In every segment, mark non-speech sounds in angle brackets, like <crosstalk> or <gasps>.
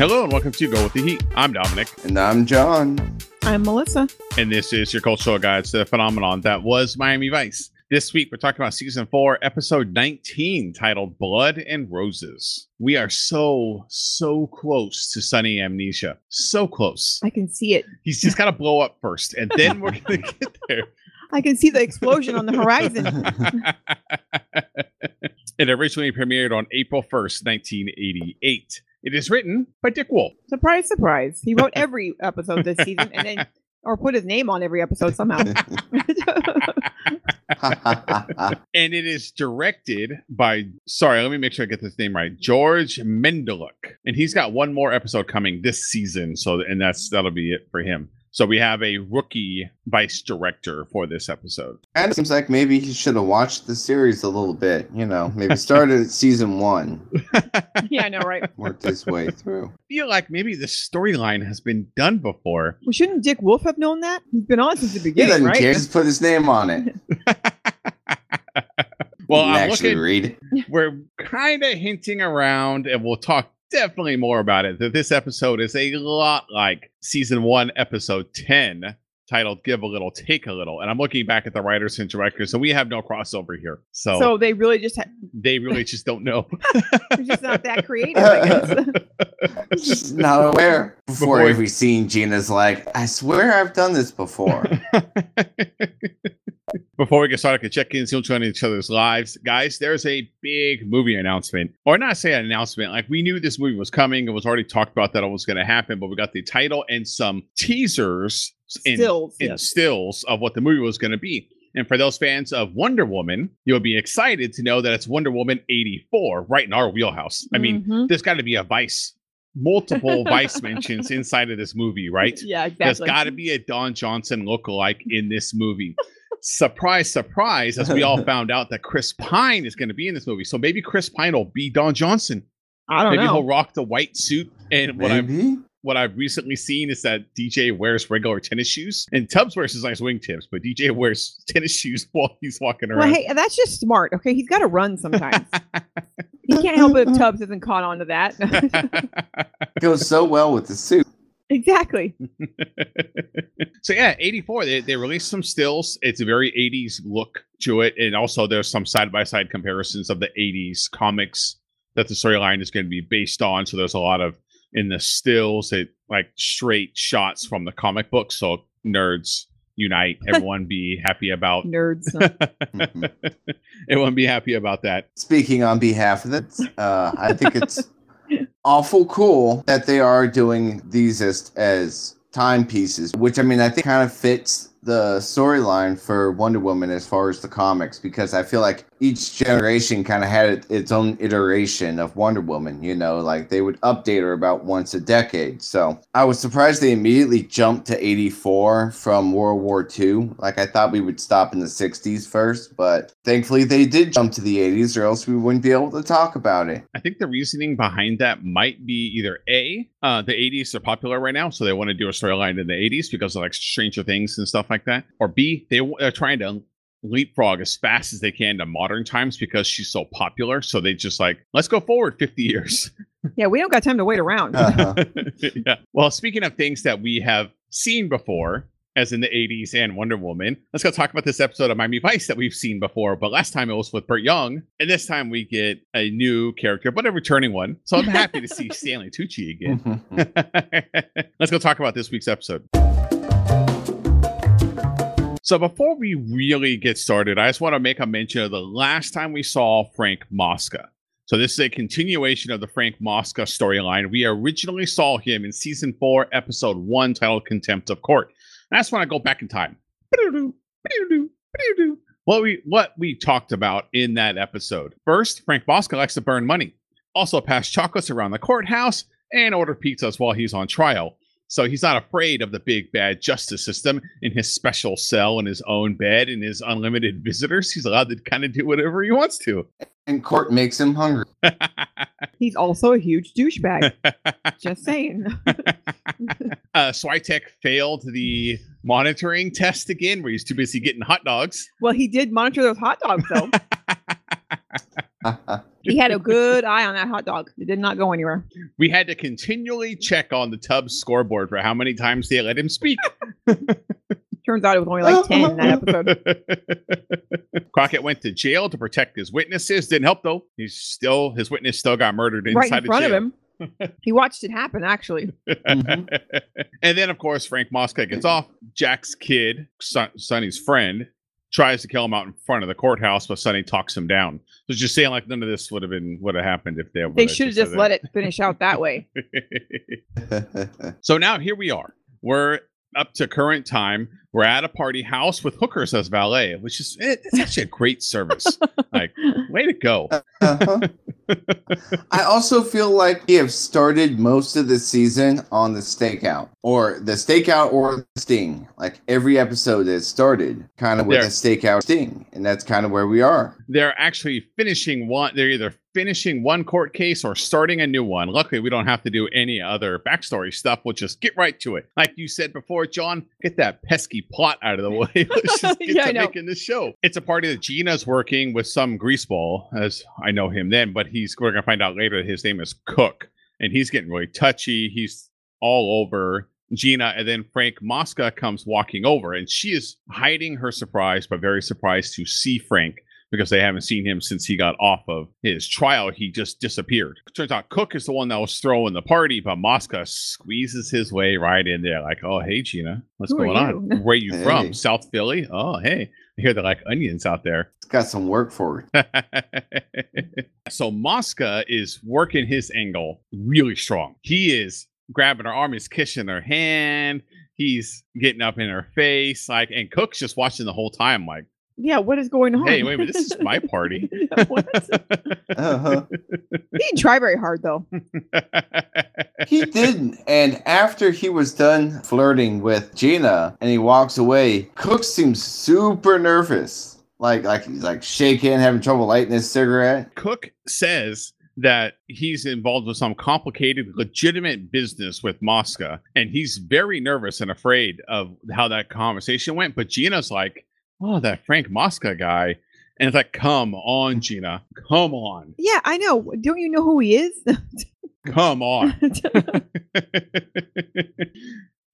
Hello and welcome to Go with the Heat. I'm Dominic, And I'm John. I'm Melissa. and this is your cultural guide to the phenomenon that was Miami Vice. This week, we're talking about season four, episode 19, titled Blood and Roses. We are so, so close to Sonny Amnesia. So close. I can see it. He's just got to blow up first, and then we're going <laughs> to get there. I can see the explosion on the horizon. <laughs> it originally premiered on April 1st, 1988. It is written by Dick Wolf. surprise, surprise. He wrote <laughs> every episode this season and then or put his name on every episode somehow. <laughs> <laughs> and it is directed by sorry let me make sure i get this name right george mendeluk and he's got one more episode coming this season so and that's that'll be it for him so we have a rookie vice director for this episode and it seems like maybe he should have watched the series a little bit. You know, maybe started at season one, <laughs> yeah, I know, right? worked his way through. feel like maybe the storyline has been done before Well, shouldn't Dick Wolf have known that? He's been on since the He beginning, doesn't right? care. Just put his name on it. <laughs> well i'm actually looking read. we're kind of hinting around and we'll talk definitely more about it that this episode is a lot like season one episode 10 titled give a little take a little and i'm looking back at the writers and directors so we have no crossover here so, So they really just ha- <laughs> they really just don't know <laughs> they're just not that <laughs> creative, I guess. Just not aware. Before, Before- every scene, Gina's like, I swear I've done this before. Before we get started, I can check in, see what's going on in each other's lives. Guys, there's a big movie announcement. Or not say an announcement, like we knew this movie was coming. It was already talked about that it was going to happen, but we got the title and some teasers and, Stills, and yes. stills of what the movie was going to be. And for those fans of Wonder Woman, you'll be excited to know that it's Wonder Woman 84, right in our wheelhouse. I mean, Mhm. there's got to be a Vice, multiple <laughs> Vice mentions inside of this movie, right? yeah, there's got to be a Don Johnson lookalike in this movie. Surprise, surprise, as we all <laughs> found out that Chris Pine is going to be in this movie. So maybe Chris Pine will be Don Johnson. I don't maybe know. he'll rock the white suit. And what I've what I've recently seen is that DJ wears regular tennis shoes, and Tubbs wears his nice wingtips, but DJ wears tennis shoes <laughs> while he's walking around. Well, hey, that's just smart. Okay, he's got to run sometimes. <laughs> he can't help it if Tubbs isn't caught on to that. Goes so well with the suit. Exactly. <laughs> so yeah, 84, they, they released some stills. It's a very 80s look to it. And also there's some side-by-side comparisons of the 80s comics that the storyline is going to be based on. So there's a lot of in the stills, it like straight shots from the comic book. So nerds unite, <laughs> everyone be happy about Nerds. <laughs> Mhm. everyone be happy about that. Speaking on behalf of it, uh, I think it's awful cool that they are doing these as, as timepieces, which I mean, I think kind of fits the storyline for Wonder Woman as far as the comics, because I feel like each generation kind of had its own iteration of Wonder Woman, you know, like they would update her about once a decade. So I was surprised they immediately jumped to 84 from World War II. Like I thought we would stop in the 60s first, but thankfully they did jump to the 80s, or else we wouldn't be able to talk about it. I think the reasoning behind that might be either A, uh, the 80s are popular right now, so they want to do a storyline in the 80s because of like Stranger Things and stuff like that. Or B, they, they're trying to leapfrog as fast as they can to modern times because she's so popular. So they just like, let's go forward 50 years. <laughs> yeah, we don't got time to wait around. Uh-huh. <laughs> yeah. Well, speaking of things that we have seen before, as in the 80s and Wonder Woman, let's go talk about this episode of Miami Vice that we've seen before. But last time it was with Burt Young, and this time we get a new character, but a returning one. So I'm happy to see <laughs> Stanley Tucci again. let's go talk about this week's episode. So before we really get started, I just want to make a mention of the last time we saw Frank Mosca. So this is a continuation of the Frank Mosca storyline. We originally saw him in season four, episode one, titled "Contempt of Court." And I just want to go back in time. What we what we talked about in that episode. First, Frank Mosca likes to burn money. Also, pass chocolates around the courthouse and order pizzas while he's on trial. So he's not afraid of the big bad justice system in his special cell in his own bed and his unlimited visitors. He's allowed to kind of do whatever he wants to. and court makes him hungry. <laughs> He's also a huge douchebag. <laughs> Just saying. <laughs> uh, Switek failed the monitoring test again, where he's too busy getting hot dogs. Well, he did monitor those hot dogs, though. <laughs> He had a good eye on that hot dog. It did not go anywhere. we had to continually check on the Tubbs scoreboard for how many times they let him speak. <laughs> Turns out it was only like 10 in that episode. <laughs> Crockett went to jail to protect his witnesses. Didn't help though. He's still his witness still got murdered inside right in front of jail. him. He watched it happen, actually. Mhm. and then, of course, Frank Mosca gets <clears throat> off. Jack's kid, Son- Sonny's friend, tries to kill him out in front of the courthouse, but Sonny talks him down. So just saying, like none of this would have been would have happened if they. Were they should have just let it finish out that way. <laughs> <laughs> so now here we are. We're up to current time. We're at a party house with hookers as valet, which is it, it's actually a great service. <laughs> like, way to go. Uh-huh. <laughs> I also feel like we have started most of the season on the stakeout or the stakeout or the sting. Like every episode has started kind of with There. a stakeout sting, and that's kind of where we are. they're actually finishing one they're either finishing one court case or starting a new one luckily we don't have to do any other backstory stuff we'll just get right to it like you said before john get that pesky plot out of the way. <laughs> Let's <laughs> just get Yeah, to making this show. It's a party that gina's working with some greaseball as i know him then but he's we're gonna find out later that his name is cook and he's getting really touchy. He's all over Gina and then Frank Mosca comes walking over and she is hiding her surprise, but very surprised to see Frank because they haven't seen him since he got off of his trial. He just disappeared. Turns out Cook is the one that was throwing the party, but Mosca squeezes his way right in there, like, "Oh, hey, Gina, what's Who going on? you?" Where you Hey. from? South Philly? Oh, hey, I hear they're like onions out there." It's got some work for it. <laughs> so Mosca is working his angle really strong. He is grabbing her arm, he's kissing her hand, he's getting up in her face, like, and Cook's just watching the whole time, like, Yeah, what is going on? hey, wait a minute, this is my party. <laughs> Uh-huh. He didn't try very hard, though. <laughs> He didn't. And after he was done flirting with Gina and he walks away, Cook seems super nervous. Like like he's like shaking, having trouble lighting his cigarette. Cook says that he's involved with some complicated, legitimate business with Mosca, and he's very nervous and afraid of how that conversation went. But Gina's like, "Oh, that Frank Mosca guy," and it's like, "Come on, Gina, come on, Yeah, I know. Don't you know who he is? come on." <laughs> <laughs>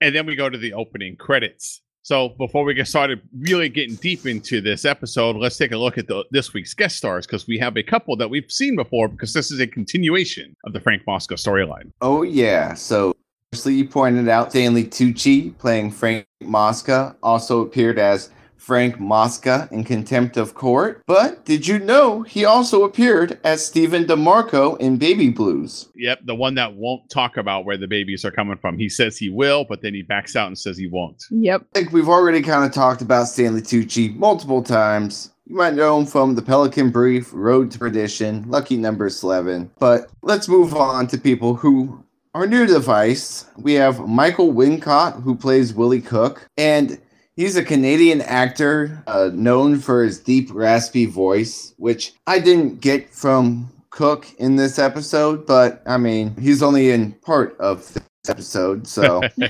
and then we go to the opening credits. So before we get started really getting deep into this episode, let's take a look at the, this week's guest stars because we have a couple that we've seen before because this is a continuation of the Frank Mosca storyline. Oh yeah. So firstly you pointed out Stanley Tucci playing Frank Mosca also appeared as Frank Mosca in Contempt of Court. But did you know he also appeared as Stephen DeMarco in Baby Blues? Yep, the one that won't talk about where the babies are coming from. He says he will, but then he backs out and says he won't. yep. I think we've already kind of talked about Stanley Tucci multiple times. You might know him from The Pelican Brief, Road to Perdition, Lucky Number Slevin. But let's move on to people who are new to the Vice. We have Michael Wincott, who plays Willie Cook, and he's a Canadian actor uh, known for his deep, raspy voice, which I didn't get from Cook in this episode, but I mean, he's only in part of this episode, so. <laughs> he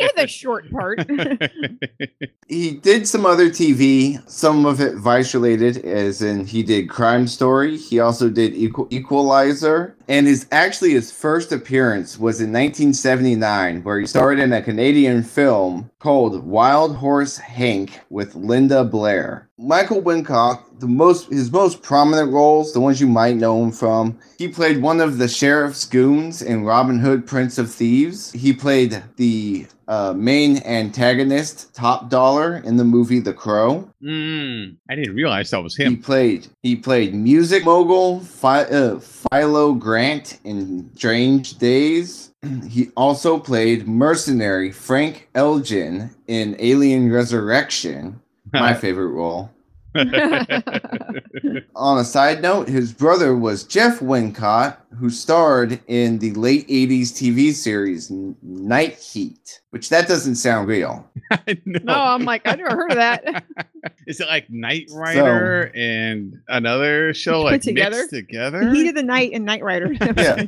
had the short part. <laughs> he did some other TV, some of it Vice related, as in he did Crime Story. He also did Equal- Equalizer, and his actually his first appearance was in 1979, where he starred in a Canadian film called Wild Horse Hank with Linda Blair. Michael Wincott, the most his most prominent roles, the ones you might know him from, he played one of the sheriff's goons in Robin Hood, Prince of Thieves. He played the uh, main antagonist, Top Dollar, in the movie The Crow. Mm, I didn't realize that was him. He played he played music mogul Phi- uh, Philo Grant in Strange Days. <clears throat> He also played mercenary Frank Elgyn in Alien Resurrection, my <laughs> favorite role. <laughs> On a side note, his brother was Jeff Wincott, who starred in the late 80s TV series Night Heat, which that doesn't sound real. <laughs> No, I'm like, I never heard of that. <laughs> Is it like Knight Rider and another show like together? mixed together? Heat of the Night and Knight Rider. Yeah.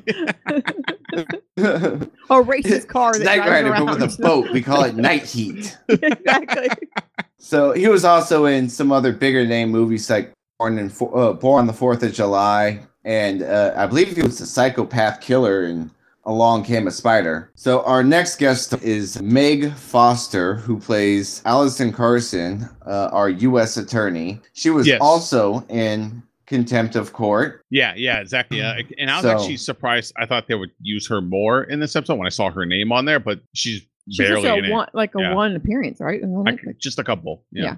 or race his car It's that Night drives Rider, around. but with a boat. We call it Night Heat. exactly. So he was also in some other bigger name movies like Born in uh, Born on the Fourth of July, and uh, I believe he was a psychopath killer in along came a spider. So our next guest is Meg Foster, who plays Allison Carson, uh, our U.S. attorney. She was Yes. also in Contempt of Court. Yeah, yeah, exactly. Uh, and I was So- actually surprised. I thought they would use her more in this episode when I saw her name on there, but she's, She's barely just a in it. one, like a Yeah. one appearance, right? Isn't Like, it? just a couple. Yeah.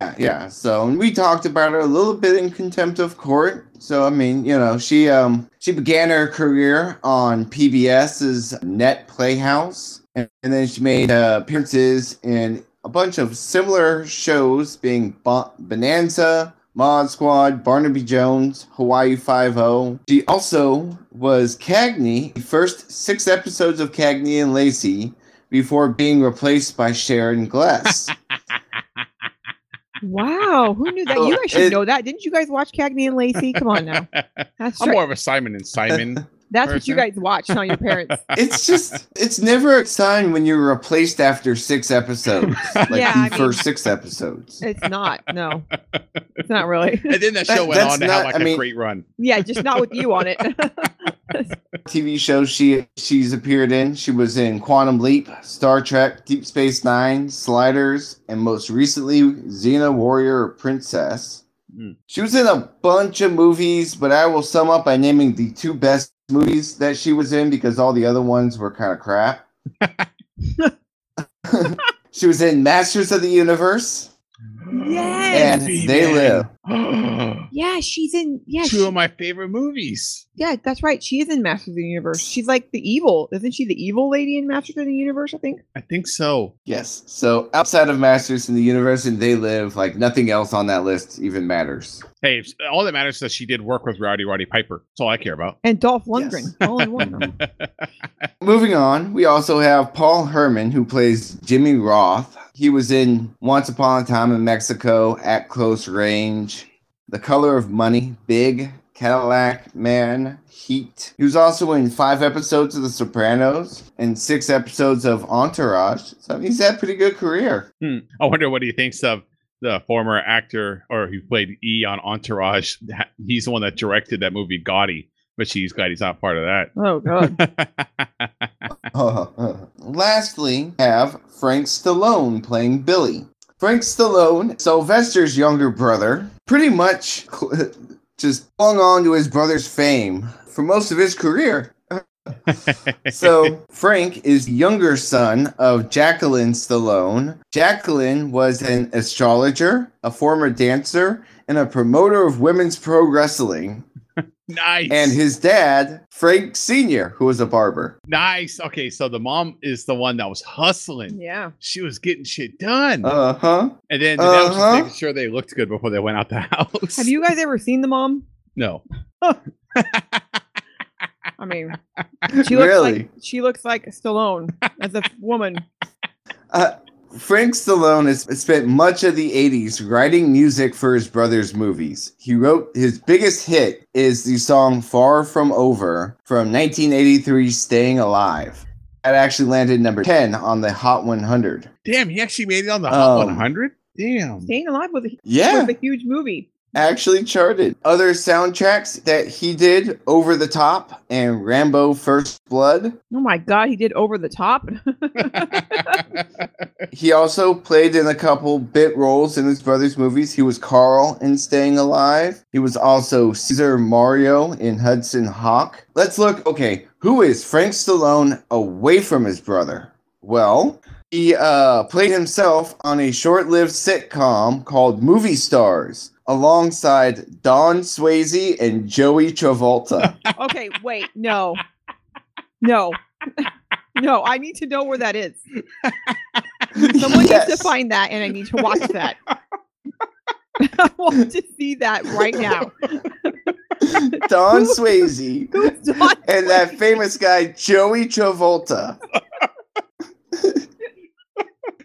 Yeah, yeah. So and we talked about her a little bit in Contempt of Court. So I mean, you know, she um she began her career on PBS's Net Playhouse, and, and then she made uh, appearances in a bunch of similar shows, being Bo- Bonanza. Mod Squad, Barnaby Jones, Hawaii Five O. She also was Cagney, the first six episodes of Cagney and Lacey, before being replaced by Sharon Gless. <laughs> Wow, who knew that? You guys should it- know that. Didn't you guys watch Cagney and Lacey? Come on now. <laughs> That's I'm right. more of a Simon and Simon. That's what you guys watched on your parents. <laughs> it's just it's never exciting when you're replaced after six episodes <laughs> like Yeah, the I mean- first six episodes It's not. No, it's not really. <laughs> and then that show That- went that's on to not- have like I a mean- great run. Yeah, just not with you on it. tv shows she she's appeared in she was in quantum leap star trek deep space nine sliders and most recently xena warrior princess Mm. she was in a bunch of movies but i will sum up by naming the two best movies that she was in because all the other ones were kind of crap. <laughs> <laughs> She was in masters of the universe yes. and they live <gasps> Yeah, she's in. Yeah, Two she- of my favorite movies. yeah, that's right. She is in Masters of the Universe. She's like the evil, isn't she? The evil lady in Masters of the Universe, I think. I think so. Yes. So outside of Masters in the Universe and They Live, like nothing else on that list even matters. Hey, all that matters is that she did work with Rowdy Roddy Piper. That's all I care about. And Dolph Lundgren, Yes. all in one. <laughs> Moving on, we also have Paul Herman, who plays Jimmy Roth. He was in Once Upon a Time in Mexico, At Close Range, The Color of Money, Big, Cadillac Man, Heat. He was also in five episodes of The Sopranos and six episodes of Entourage. So he's had a pretty good career. Hmm. I wonder what he thinks of the former actor or who played E on Entourage. He's the one that directed that movie Gotti, but she's glad he's not part of that. Oh god. <laughs> <laughs> <laughs> Lastly, have Frank Stallone playing Billy. Frank Stallone, Sylvester's younger brother, pretty much <laughs> just clung on to his brother's fame for most of his career. <laughs> So, Frank is the younger son of Jacqueline Stallone. Jacqueline was an astrologer, a former dancer, and a promoter of women's pro wrestling. Nice. And his dad, Frank Sr., who was a barber. nice. Okay, so the mom is the one that was hustling. Yeah. She was getting shit done. Uh huh. and then the dad was just uh-huh. making sure they looked good before they went out the <laughs> house. Have you guys ever seen the mom? No. I mean, <laughs> she looks Really? like she looks like Stallone as a woman. Uh, Frank Stallone has spent much of the 80s writing music for his brother's movies. He wrote his biggest hit is the song Far From Over from 1983 Staying Alive. That actually landed number 10 on the Hot 100. Damn, he actually made it on the Hot Um, 100? Damn. Staying Alive was a, Yeah, was a huge movie. Actually charted. Other soundtracks that he did Over the Top and Rambo First Blood. Oh my god, he did over the top. <laughs> He also played in a couple bit roles in his brother's movies. He was Carl in Staying Alive. He was also Caesar Mario in Hudson Hawk. Let's look. Okay, who is Frank Stallone away from his brother? Well, he uh, played himself on a short-lived sitcom called Movie Stars, alongside Don Swayze and Joey Travolta. <laughs> okay, wait, no, no, <laughs> no. I need to know where that is. Someone needs to find that, and I need to watch that. <laughs> I want to see that right now. Don Swayze Don and that famous guy Joey Travolta.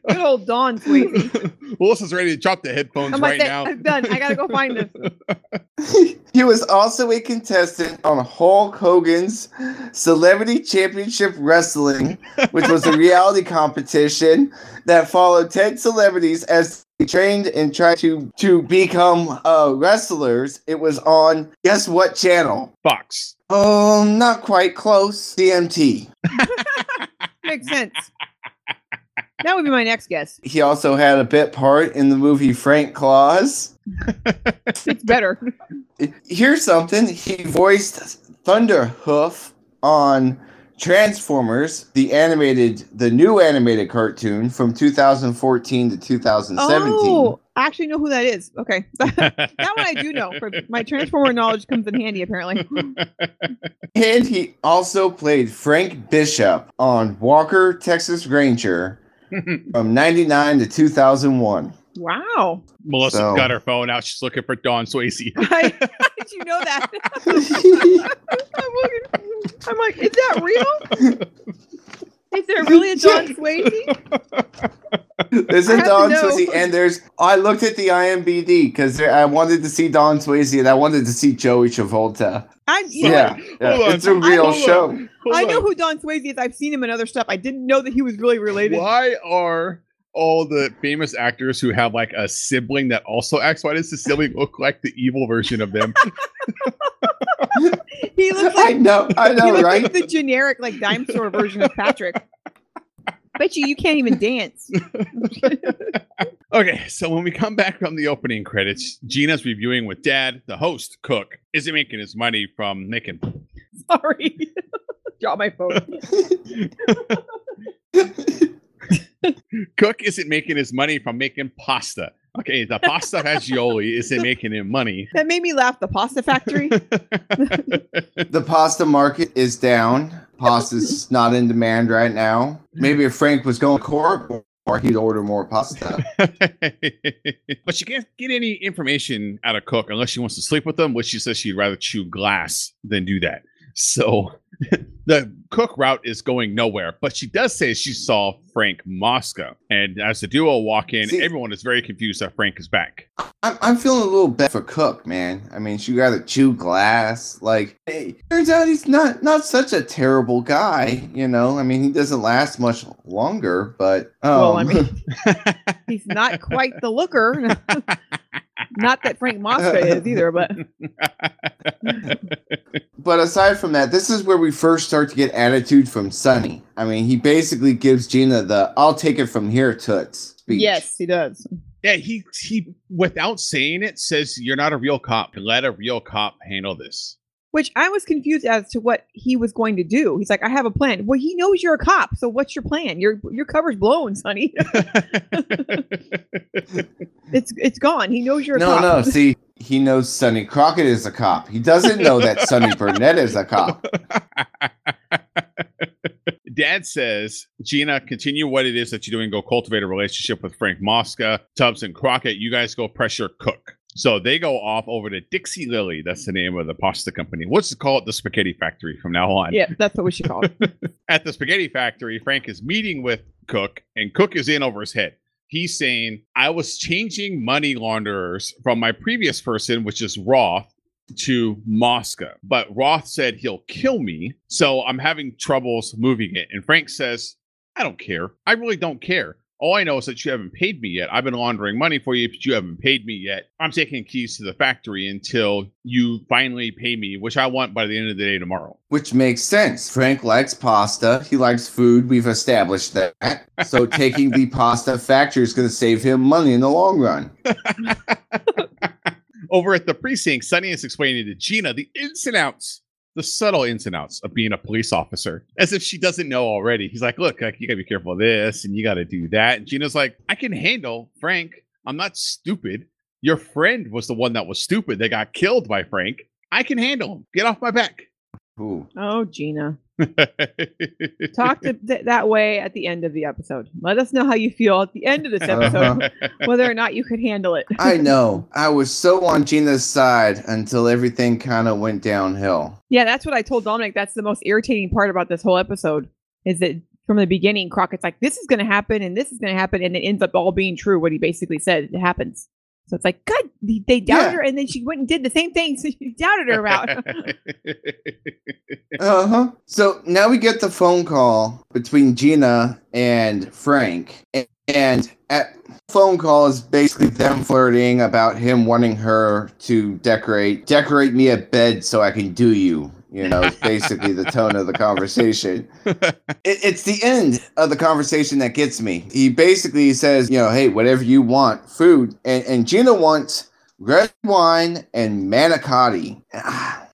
Good old Don Swayze. Wilson's ready to drop the headphones I'm right like, now. I'm done. I gotta go find this. <laughs> he was also a contestant on Hulk Hogan's Celebrity Championship Wrestling, which was a reality competition that followed 10 celebrities as they trained and tried to to become uh, wrestlers, it was on guess what channel? Fox. Oh, not quite close. CMT. <laughs> Makes sense. That would be my next guess. He also had a bit part in the movie Frank Claus. <laughs> It's better. Here's something. He voiced Thunderhoof on Transformers, the animated, the new animated cartoon from 2014 to 2017. Oh, I actually know who that is. Okay. <laughs> that one I do know. For my Transformer knowledge comes in handy, apparently. And he also played Frank Bishop on Walker, Texas Ranger <laughs> from 99 to 2001. Wow. Melissa So- got her phone out. She's looking for Don Swayze. <laughs> I, how did you know that? <laughs> I'm, looking, I'm like, is that real? Is there really a Don <laughs> Swayze? There's I a have to Don know. Swayze, and there's. I looked at the IMBD because I wanted to see Don Swayze and I wanted to see Joey Travolta. I, you know, Yeah, yeah, on. it's a real Hold show. Hold I know on. who Don Swayze is. I've seen him in other stuff. I didn't know that he was really related. Why are all the famous actors who have like a sibling that also acts? Why does the sibling look like the evil version of them? <laughs> He looks like I know, I know, looks right? like the generic like dime store version of Patrick. Bet you you can't even dance. <laughs> Okay, so when we come back from the opening credits, Gina's reviewing with Dad, the host, Cook, isn't making his money from making. Sorry. <laughs> Drop my phone. Cook isn't making his money from making pasta. Okay, the pasta fagioli isn't <laughs> making him money. That made me laugh. The pasta factory. <laughs> the pasta market is down. Pasta's not in demand right now. Maybe if Frank was going to court more, he'd order more pasta. <laughs> but she can't get any information out of Cook unless she wants to sleep with him, which she says she'd rather chew glass than do that. So <laughs> the Cook route is going nowhere. But she does say she saw Frank Mosca. And as the duo walk in, See- everyone is very confused that Frank is back. I'm, I'm feeling a little bad for Cook, man. I mean, she got to chew glass. Like, hey, turns out he's not not such a terrible guy. You know, I mean, he doesn't last much longer, but um, Well, I mean, <laughs> he's not quite the looker. <laughs> not that Frank Mosca is either, but <laughs> but aside from that, this is where we first start to get attitude from Sonny. I mean, he basically gives Gina the "I'll take it from here" toots speech. yes, he does. yeah, he he without saying it says you're not a real cop. Let a real cop handle this. Which I was confused as to what he was going to do. He's like, I have a plan. Well, he knows you're a cop, so what's your plan? Your your cover's blown, Sonny. <laughs> it's it's gone. He knows you're a No, cop. no. <laughs> See, he knows Sonny Crockett is a cop. He doesn't know that Sonny Burnett is a cop. <laughs> Dad says, Gina, continue what it is that you're doing. Go cultivate a relationship with Frank Mosca, Tubbs, and Crockett. You guys go pressure Cook. So they go off over to Dixie Lily. That's the name of the pasta company. What's it called? The Spaghetti Factory from now on. Yeah, that's what we should call it. <laughs> At the Spaghetti Factory, Frank is meeting with Cook, and Cook is in over his head. He's saying, I was changing money launderers from my previous person, which is Roth, to Mosca. But Roth said he'll kill me. So I'm having troubles moving it. And Frank says, I don't care. I really don't care. All I know is that you haven't paid me yet. I've been laundering money for you, but you haven't paid me yet. I'm taking keys to the factory until you finally pay me, which I want by the end of the day tomorrow. Which makes sense. Frank likes pasta. He likes food. We've established that. So <laughs> taking the pasta factory is going to save him money in the long run. <laughs> Over at the precinct, Sonny is explaining to Gina the ins and outs, the subtle ins and outs of being a police officer, as if she doesn't know already. He's like, Look, you gotta be careful of this and you gotta do that. And Gina's like, I can handle Frank. I'm not stupid. Your friend was the one that was stupid. They got killed by Frank. I can handle him. Get off my back. Ooh. Oh, Gina. <laughs> Talk to th- that way at the end of the episode. Let us know how you feel at the end of this episode, Uh-huh. <laughs> whether or not you could handle it. I <laughs> know. I was so on Gina's side until everything kind of went downhill. Yeah, that's what I told Dominic. That's the most irritating part about this whole episode is that from the beginning, Crockett's like, this is going to happen and this is going to happen. And it ends up all being true, what he basically said it happens. So it's like, God, they- they doubted Yeah. her. And then she went and did the same thing. So you doubted her about. <laughs> Uh huh. So now we get the phone call between Gina and Frank, A- and at phone call is basically them flirting about him wanting her to decorate decorate me a bed so I can do you. You know, it's basically the tone of the conversation. <laughs> It, it's the end of the conversation that gets me. He basically says, you know, hey, whatever you want, food, and, and Gina wants red wine and manicotti. <sighs> I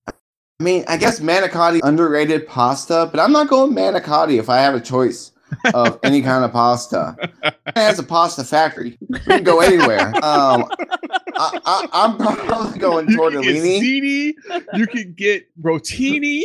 mean, I guess manicotti underrated pasta, but I'm not going manicotti if I have a choice of any kind of pasta. It has a pasta factory. We can go anywhere. Um, I, I, I'm probably going You can tortellini. ziti, you can get rotini,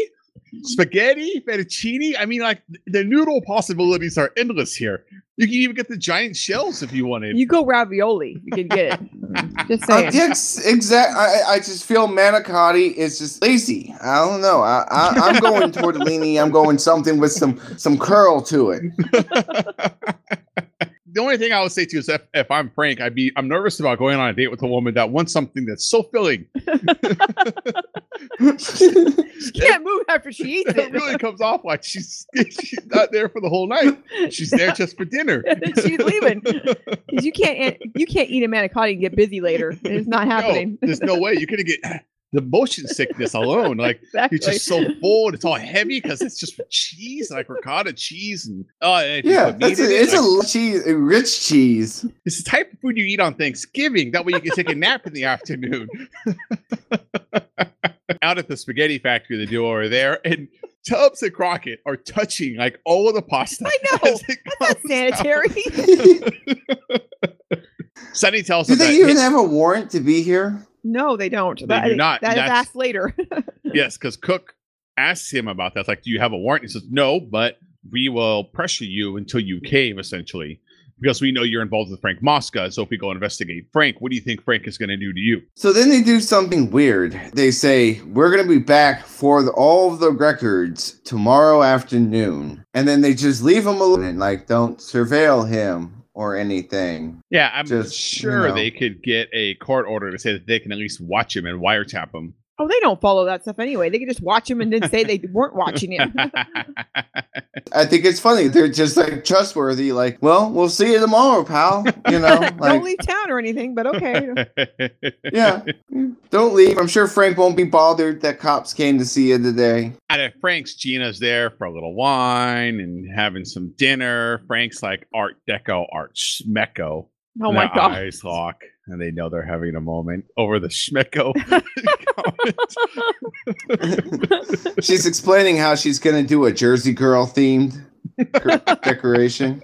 spaghetti, fettuccine. I mean, like the noodle possibilities are endless here. You can even get the giant shells if you wanted. You go ravioli. You can get it. <laughs> Just Uh, saying. yes, exact. I, I just feel manicotti is just lazy. I don't know. I, I, I'm going tortellini. I'm going something with some some curl to it. <laughs> the only thing I would say to you is if, if I'm Frank, I'd be I'm nervous about going on a date with a woman that wants something that's so filling. <laughs> <laughs> She can't move after she eats It it. really comes off like she's she's not there for the whole night. She's there just for dinner. <laughs> She's leaving. you can't you can't eat a manicotti and get busy later. It's not happening. No, there's no way you're gonna get the motion sickness alone. Like <laughs> exactly. you're just so full and it's all heavy because it's just cheese, like ricotta cheese, and oh, and if you Yeah, it's a, it, it's like, a l- cheese, rich cheese. it's the type of food you eat on Thanksgiving. That way you can take a nap in the afternoon. <laughs> Out at the spaghetti factory, the duo are there, and Tubbs and Crockett are touching like all of the pasta. I know. <laughs> as it Not sanitary. Sonny tells Do them that they even hey- have a warrant to be here? No, they don't. They That- do not. That is That's- asked later. <laughs> yes, because Cook asks him about that. It's like, do you have a warrant? He says, no, but we will pressure you until you cave, essentially, because we know you're involved with Frank Mosca. So if we go investigate Frank, what do you think Frank is going to do to you? So then they do something weird. They say, We're going to be back for the, all of the records tomorrow afternoon. And then they just leave him alone and, like, don't surveil him or anything. Yeah, I'm Just, you sure know. they could get a court order to say that they can at least watch him and wiretap him. Oh, they don't follow that stuff anyway. They can just watch him and then say they weren't watching him. <laughs> I think it's funny. They're just like trustworthy. Like, well, we'll see you tomorrow, pal. You know, <laughs> don't leave town or anything, but okay. <laughs> yeah, don't leave. I'm sure Frank won't be bothered that cops came to see you today. Out of Frank's, Gina's there for a little wine and having some dinner. Frank's like Art Deco, Art Schmecko. Oh my god. Eyes lock, and they know they're having a moment over the Schmecko. <laughs> She's explaining how she's going to do a Jersey Girl themed decoration.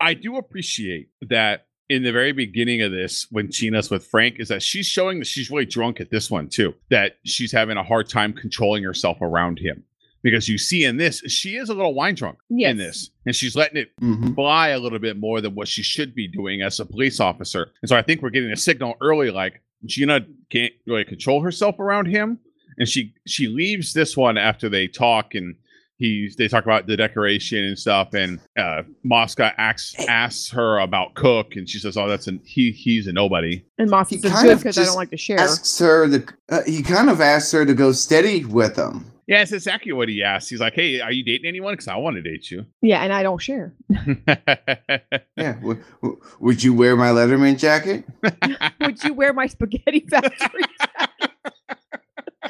I do appreciate that in the very beginning of this, when Gina's with Frank, is that she's showing that she's really drunk at this one too. That she's having a hard time controlling herself around him. Because you see in this, she is a little wine drunk Yes. in this, and she's letting it Mhm. fly a little bit more than what she should be doing as a police officer. And so I think we're getting a signal early, like Gina can't really control herself around him, and she she leaves this one after they talk and he's they talk about the decoration and stuff, and uh, Mosca asks asks her about Cook, and she says, "Oh, that's an he he's a nobody." And Mosca He says kind good of because I just don't like to share. Asks her to. Uh, he kind of asks her to go steady with him. Yeah, it's exactly what he asked. He's like, "Hey, are you dating anyone? Because I want to date you." Yeah, and I don't share. <laughs> Yeah. W- w- would you wear my Letterman jacket? <laughs> Would you wear my spaghetti <laughs> factory jacket?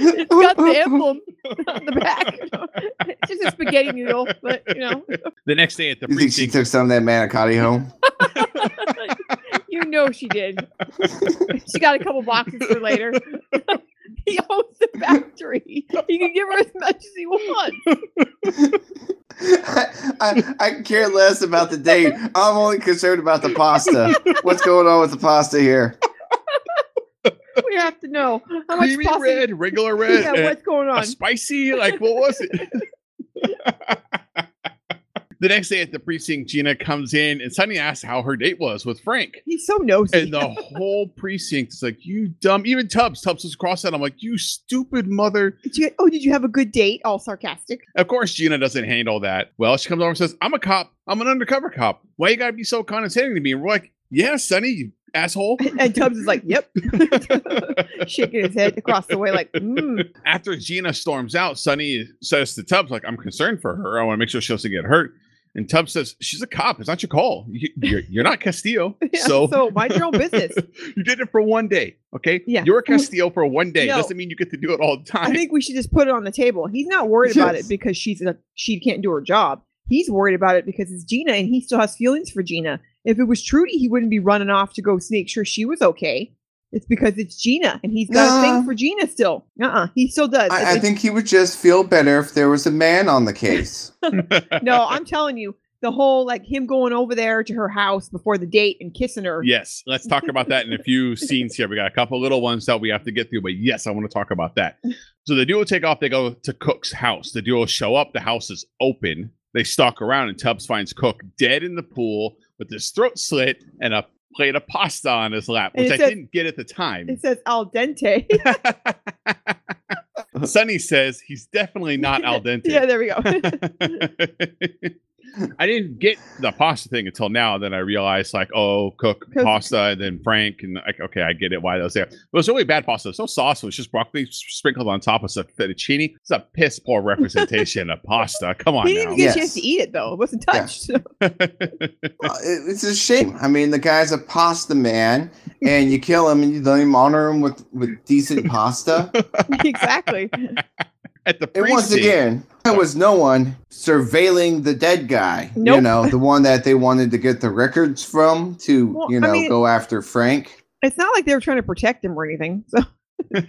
it's got the emblem on the back. it's just a spaghetti noodle, but you know, the next day at the You think she took some of that manicotti home? You know she did. She got a couple boxes for later. <laughs> he owns the factory. He can give her as much as he wants. I, I care less about the date. I'm only concerned about the pasta. What's going on with the pasta here? We have to know how much creamy pasta. red, regular red, Yeah, what's going a on? spicy. Like what was it? <laughs> the next day at the precinct, Gina comes in and Sonny asks how her date was with Frank. He's so nosy. And the whole precinct is like, "You dumb." Even Tubbs, Tubbs was cross that. I'm like, "You stupid mother." Did you, oh, did you have a good date? All sarcastic. Of course, Gina doesn't handle that well. She comes over and says, "I'm a cop. I'm an undercover cop. Why you gotta be so condescending to me?" And we're like, "Yeah, Sonny, you asshole." <laughs> And Tubbs is like, "Yep," <laughs> shaking his head across the way, like, mm. after Gina storms out, Sonny says to Tubbs, like, I'm concerned for her. I want to make sure she doesn't get hurt. And Tubbs says, She's a cop. It's not your call. You, you're, you're not Castillo. <laughs> Yeah, so, so mind your own business. <laughs> you did it for one day. Okay. Yeah. You're a Castillo for one day. No. Doesn't mean you get to do it all the time. I think we should just put it on the table. He's not worried about it because she's a she can't do her job. He's worried about it because it's Gina and he still has feelings for Gina. If it was Trudy, he wouldn't be running off to go make sure she was okay. It's because it's Gina and he's got a thing ah. for Gina still. Uh-uh. He still does. I, I think he would just feel better if there was a man on the case. <laughs> <laughs> no, I'm telling you, the whole like him going over there to her house before the date and kissing her. Yes, let's talk about that in a few <laughs> scenes here. We got a couple little ones that we have to get through, but yes, I want to talk about that. So the duo take off. They go to Cook's house. The duo show up. The house is open. They stalk around, and Tubbs finds Cook dead in the pool with his throat slit and a plate of pasta on his lap, which I says- didn't get at the time. It says al dente. <laughs> Sonny says he's definitely not al <laughs> dente. yeah, there we go. <laughs> I didn't get the pasta thing until now. Then I realized, like, oh, cook <laughs> pasta, and then Frank, and like, okay, I get it why that was there. But it was really bad pasta. It was so sauce. It was just broccoli sprinkled on top of some fettuccine. It's a piss poor representation of pasta. Come on he didn't now. get Yes. a chance to eat it though. It wasn't Yeah. touched. <laughs> Well, it- it's a shame. I mean, the guy's a pasta man, and you kill him, and you don't even honor him with with decent pasta. <laughs> exactly. At the And once again, there was no one surveilling the dead guy. You know, the one that they wanted to get the records from to, Well, you I know, mean- go after Frank. It's not like they were trying to protect him or anything. So <laughs>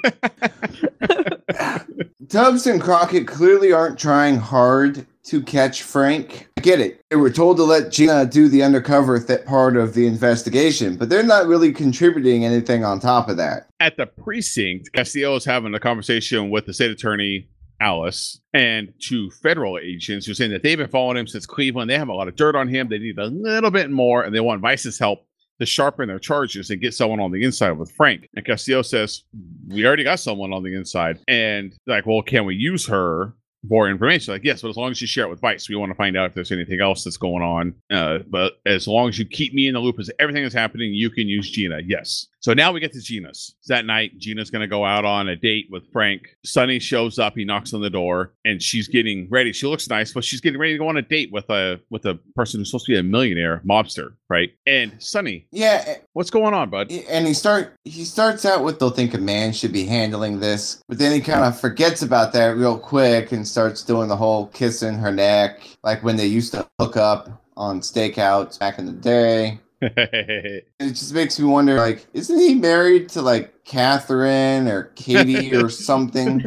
Tubbs and Crockett clearly aren't trying hard to catch Frank. I get it. They were told to let Gina do the undercover th- part of the investigation, but they're not really contributing anything on top of that. at the precinct, Castillo is having a conversation with the state attorney, Alice, and two federal agents who are saying that they've been following him since Cleveland. They have a lot of dirt on him. They need a little bit more, and they want Vice's help to sharpen their charges and get someone on the inside with Frank. And Castillo says, We already got someone on the inside. And like, well, can we use her? For information, like yes, but as long as you share it with Vice, we want to find out if there's anything else that's going on. Uh, but as long as you keep me in the loop as everything is happening, you can use Gina. Yes. So now we get to Gina's. That night, Gina's going to go out on a date with Frank. Sonny shows up. He knocks on the door, and she's getting ready. She looks nice, but she's getting ready to go on a date with a with a person who's supposed to be a millionaire mobster, right? And Sonny, Yeah, eh, what's going on, bud? Eh, and he start he starts out with they'll think a man should be handling this, but then he kind of forgets about that real quick and starts doing the whole kissing her neck, like when they used to hook up on stakeouts back in the day. <laughs> It just makes me wonder, like, isn't he married to like Catherine or Katie <laughs> or something?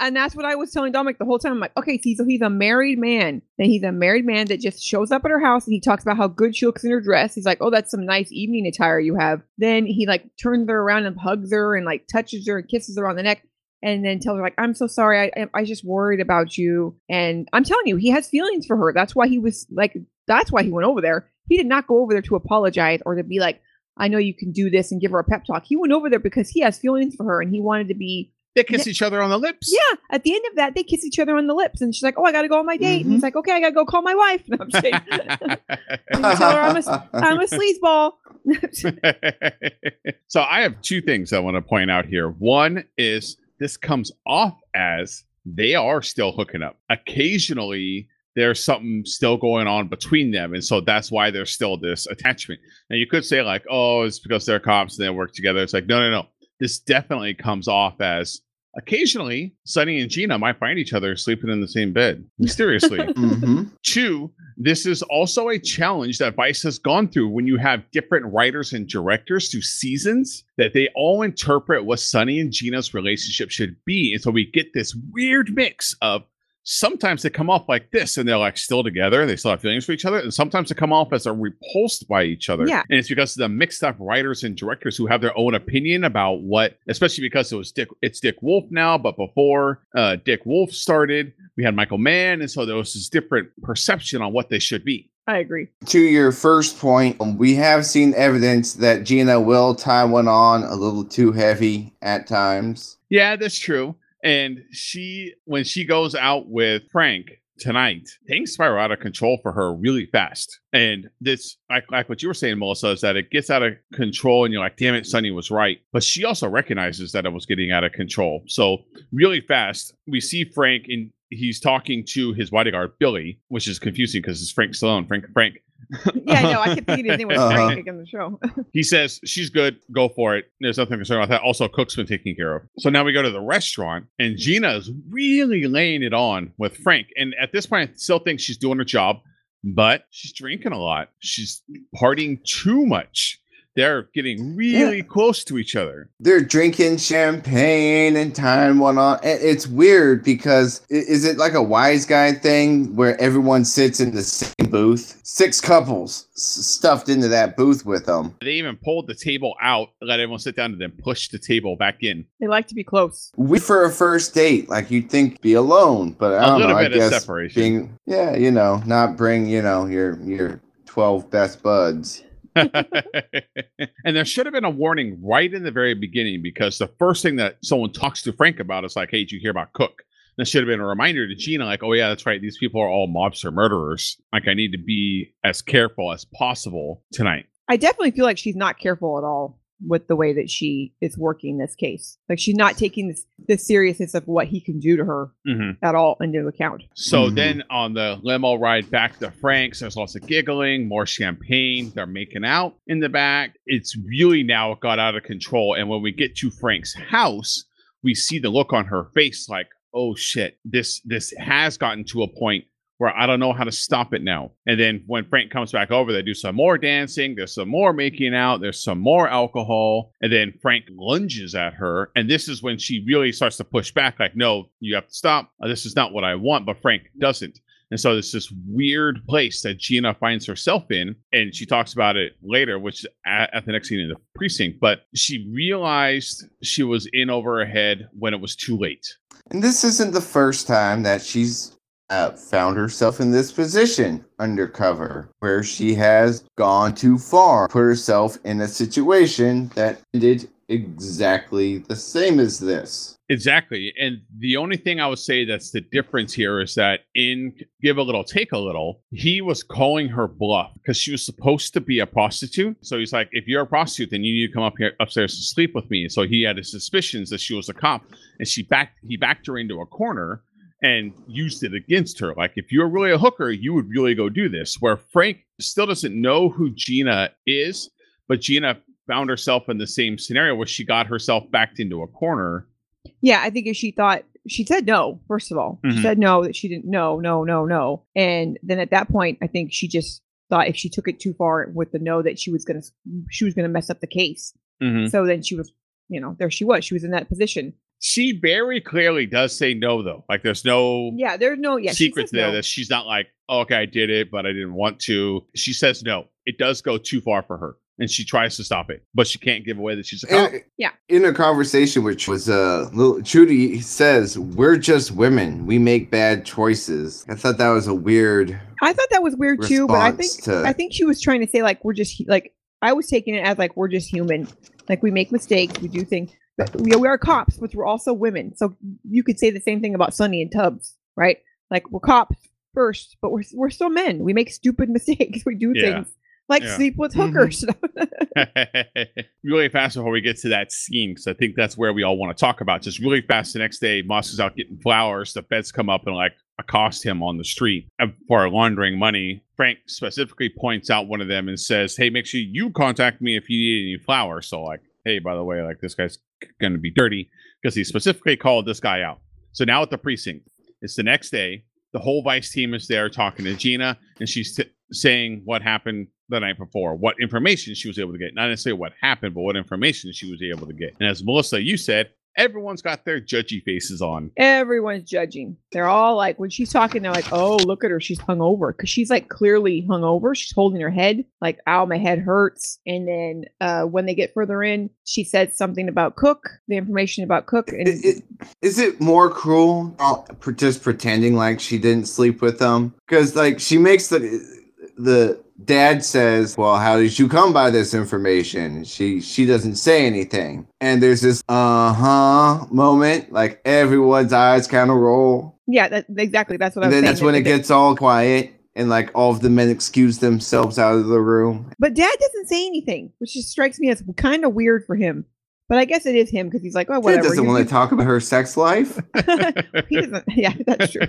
and that's what I was telling Dominic the whole time. I'm like, okay, see, so he's a married man. And he's a married man that just shows up at her house and he talks about how good she looks in her dress. He's like, oh, that's some nice evening attire you have. Then he like turns her around and hugs her and like touches her and kisses her on the neck. And then tells her like, I'm so sorry. I I- I just worried about you. And I'm telling you, he has feelings for her. That's why he was like, that's why he went over there. He did not go over there to apologize or to be like, I know you can do this and give her a pep talk. He went over there because he has feelings for her and he wanted to be they kiss each other on the lips. yeah, at the end of that, they kiss each other on the lips, and she's like, "Oh, I gotta go on my date." And he's mm-hmm. like, "Okay, I gotta go call my wife." <laughs> No, I'm saying, <laughs> tell her I'm a, I'm a sleazeball. <laughs> so I have two things I want to point out here. One is this comes off as they are still hooking up. Occasionally, there's something still going on between them, and so that's why there's still this attachment. Now you could say like, "Oh, it's because they're cops and they work together." It's like, no, no, no. This definitely comes off as occasionally Sonny and Gina might find each other sleeping in the same bed mysteriously. <laughs> hmm Two, this is also a challenge that Vice has gone through when you have different writers and directors through seasons that they all interpret what Sonny and Gina's relationship should be. And so we get this weird mix of sometimes they come off like this and they're like still together, they still have feelings for each other, and sometimes they come off as they're repulsed by each other. Yeah. And it's because of the mixed up writers and directors who have their own opinion about what, especially because it was Dick, it's Dick Wolf now, but before uh, Dick Wolf started, we had Michael Mann, and so there was this different perception on what they should be. I agree. To your first point, we have seen evidence that Gina will tie one on a little too heavy at times. Yeah, that's true. And she, when she goes out with Frank tonight, things spiral out of control for her really fast. And this, like, like what you were saying, Melissa, is that it gets out of control, and you're like, "Damn it, Sonny was right." But she also recognizes that it was getting out of control. So really fast, we see Frank and he's talking to his bodyguard Billy, which is confusing because it's Frank Stallone, Frank Frank. Yeah, I know. I kept thinking his name was Uh-huh. Frank in the show. <laughs> He says she's good, go for it. There's nothing concerned about that. Also, Cook's been taken care of. So now we go to the restaurant, and Gina is really laying it on with Frank. And at this point, I still think she's doing her job, but she's drinking a lot. She's partying too much. They're getting really close to each other. They're drinking champagne and time one on. It's weird because is it like a wise guy thing where everyone sits in the same booth? Six couples stuffed into that booth with them. They even pulled the table out, let everyone sit down, and then push the table back in. They like to be close. We for a first date, like you'd think be alone, but I A don't little know. I bit of guess separation. being yeah, you know, not bring you know your your twelve best buds. <laughs> and there should have been a warning right in the very beginning because the first thing that someone talks to Frank about is like, "Hey, did you hear about Cook?" There should have been a reminder to Gina, like, "Oh yeah, that's right. These people are all mobster murderers. Like, I need to be as careful as possible tonight." I definitely feel like she's not careful at all with the way that she is working this case. Like she's not taking this, the seriousness of what he can do to her hmm at all into account. So Mhm. then on the limo ride back to Frank's, there's lots of giggling, more champagne. They're making out in the back. It's really now got out of control. And when we get to Frank's house, we see the look on her face like, oh shit, this this has gotten to a point where I don't know how to stop it now. And then when Frank comes back over, they do some more dancing, there's some more making out, there's some more alcohol, and then Frank lunges at her. And this is when she really starts to push back, like, no, you have to stop. Uh, This is not what I want. But Frank doesn't. And so there's this weird place that Gina finds herself in, and she talks about it later, which at, at the next scene in the precinct. But she realized she was in over her head when it was too late. And this isn't the first time that she's uh, found herself in this position undercover, where she has gone too far, put herself in a situation that ended exactly the same as this. Exactly. And the only thing I would say that's the difference here is that in Give a Little, Take a Little, he was calling her bluff because she was supposed to be a prostitute. So he's like, if you're a prostitute, then you need to come up here upstairs to sleep with me. So he had his suspicions that she was a cop and she backed he backed her into a corner and used it against her. Like, if you're really a hooker, you would really go do this. Where Frank still doesn't know who Gina is, but Gina found herself in the same scenario where she got herself backed into a corner. Yeah, I think if she thought she said no, first of all, Mhm. she said no that she didn't no, no, no, no, and then at that point, I think she just thought if she took it too far with the no that she was gonna she was gonna mess up the case. Mhm. So then she was, you know, there she was. She was in that position. She very clearly does say no, though. Like, there's no Yeah, there's no yeah she secret says there no. that she's not like, oh, okay, I did it, but I didn't want to. She says no. It does go too far for her, and she tries to stop it, but she can't give away that she's a cop. In- Yeah. In a conversation which was uh little Trudy says, We're just women. We make bad choices. I thought that was a weird I thought that was weird too, but I think to I think she was trying to say like we're just like I was taking it as like we're just human, like we make mistakes, we do things. But we, are cops, but we're also women. So you could say the same thing about Sonny and Tubbs, right? Like we're cops first, but we're we're still men. We make stupid <laughs> mistakes. We do Yeah. things like Yeah. sleep with Mhm. hookers. <laughs> <laughs> really fast before we get to that scene, because I think that's where we all want to talk about. Just really fast. The next day, Moss is out getting flowers. The feds come up and like accost him on the street uh, for laundering money. Frank specifically points out one of them and says, "Hey, make sure you contact me if you need any flowers." So like, hey, by the way, like this guy's going to be dirty because he specifically called this guy out. So now at the precinct, it's the next day. The whole Vice team is there talking to Gina, and she's t- saying what happened the night before, what information she was able to get. Not necessarily what happened, but what information she was able to get. And as Melissa, you said, everyone's got their judgy faces on. Everyone's judging. They're all like, when she's talking, they're like, "Oh, look at her, she's hungover," because she's like clearly hungover. She's holding her head, like, "Ow, my head hurts." And then uh, when they get further in, she said something about Cook, the information about Cook, and Is it, is it more cruel uh, just pretending like she didn't sleep with them? Because like she makes the the dad says, "Well, how did you come by this information?" She she doesn't say anything, and there's this uh huh moment, like everyone's eyes kind of roll, yeah, that, exactly. That's what I and was then saying. that's when it gets all quiet. And like all of the men excuse themselves out of the room. But Dad doesn't say anything, which just strikes me as kind of weird for him. But I guess it is him because he's like, oh, Ted whatever. doesn't want to talk about her sex life. <laughs> he doesn't. Yeah, that's true.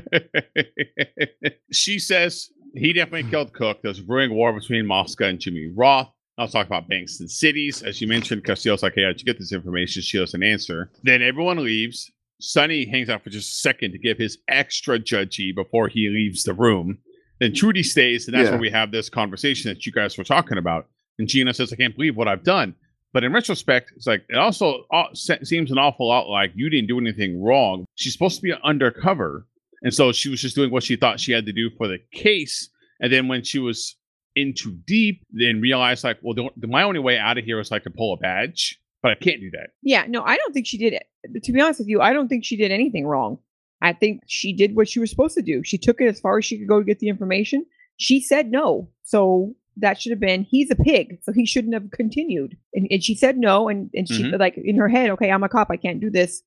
<laughs> she says he definitely killed Cook. There's a brewing war between Mosca and Jimmy Roth. I'll talk about banks and cities. As you mentioned, Castillo's like, hey, how'd you get this information? She doesn't answer. Then everyone leaves. Sonny hangs out for just a second to give his extra judgy before he leaves the room. Then Trudy stays, and that's Yeah. where we have this conversation that you guys were talking about. And Gina says, I can't believe what I've done. But in retrospect, it's like it also uh, se- seems an awful lot like you didn't do anything wrong. She's supposed to be undercover, and so she was just doing what she thought she had to do for the case. And then when she was in too deep, then realized like, well, the, my only way out of here is like to pull a badge, but I can't do that. Yeah, no, I don't think she did it. To be honest with you, I don't think she did anything wrong. I think she did what she was supposed to do. She took it as far as she could go to get the information. She said no. So that should have been he's a pig, so he shouldn't have continued. And, and she said no, and and she Mhm. like in her head, okay, I'm a cop, I can't do this.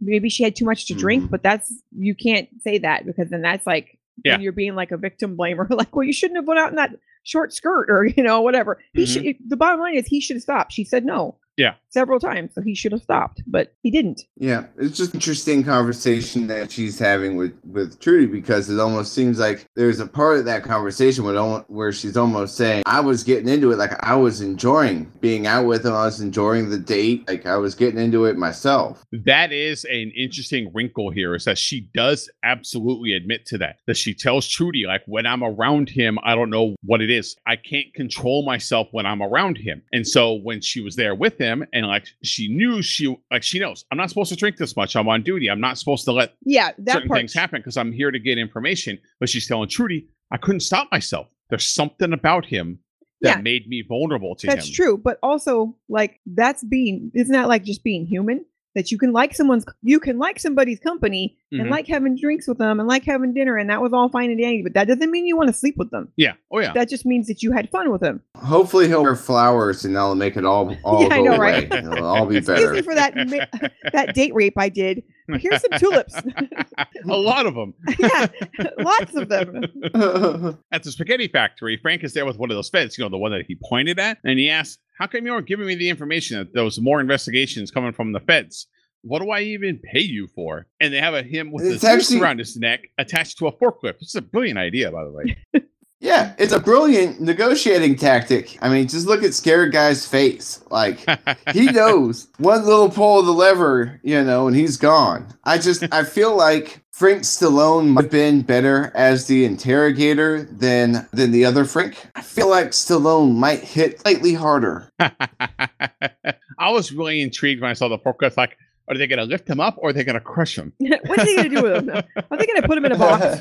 Maybe she had too much to drink, Mhm. but that's you can't say that because then that's like Yeah. you're being like a victim blamer. <laughs> like, well, you shouldn't have went out in that short skirt or you know whatever. He Mhm. should. The bottom line is he should have stopped. She said no. Yeah. Several times, so he should have stopped, but he didn't. Yeah, it's just interesting conversation that she's having with with Trudy because it almost seems like there's a part of that conversation where almo- where she's almost saying, "I was getting into it, like I was enjoying being out with him, I was enjoying the date, like I was getting into it myself." That is an interesting wrinkle here is that she does absolutely admit to that. That she tells Trudy, like, when I'm around him, I don't know what it is. I can't control myself when I'm around him. And so when she was there with him and like she knew she like she knows I'm not supposed to drink this much. I'm on duty. I'm not supposed to let Yeah, that certain part. things happen because I'm here to get information. But she's telling Trudy, I couldn't stop myself. There's something about him that Yeah. made me vulnerable to That's him. That's true, but also like that's being isn't that like just being human? That you can like someone's you can like somebody's company and mm-hmm. like having drinks with them and like having dinner and that was all fine and dandy, but that doesn't mean you want to sleep with them. Yeah. Oh yeah. That just means that you had fun with them. Hopefully, he'll wear flowers and that'll make it all <laughs> all Yeah, I know, away. right it'll all be better <laughs> Excuse me for that that date rape I did. Here's some tulips. <laughs> a lot of them. yeah, lots of them. At the spaghetti factory, Frank is there with one of those feds, you know, the one that he pointed at, and he asks, How come you aren't giving me the information that there was more investigations coming from the feds? What do I even pay you for? And they have a him with It's the noose actually- around his neck attached to a forklift. This is a brilliant idea, by the way. <laughs> yeah, it's a brilliant negotiating tactic. I mean, just look at scared guy's face. Like he <laughs> knows one little pull of the lever, you know, and he's gone. I just I <laughs> feel like Frank Stallone might have been better as the interrogator than than the other Frank. I feel like Stallone might hit slightly harder. <laughs> I was really intrigued when I saw the forklift. Like, are they going to lift him up or are they going to crush him? <laughs> What's he gonna do with them? Are they gonna put him in a box?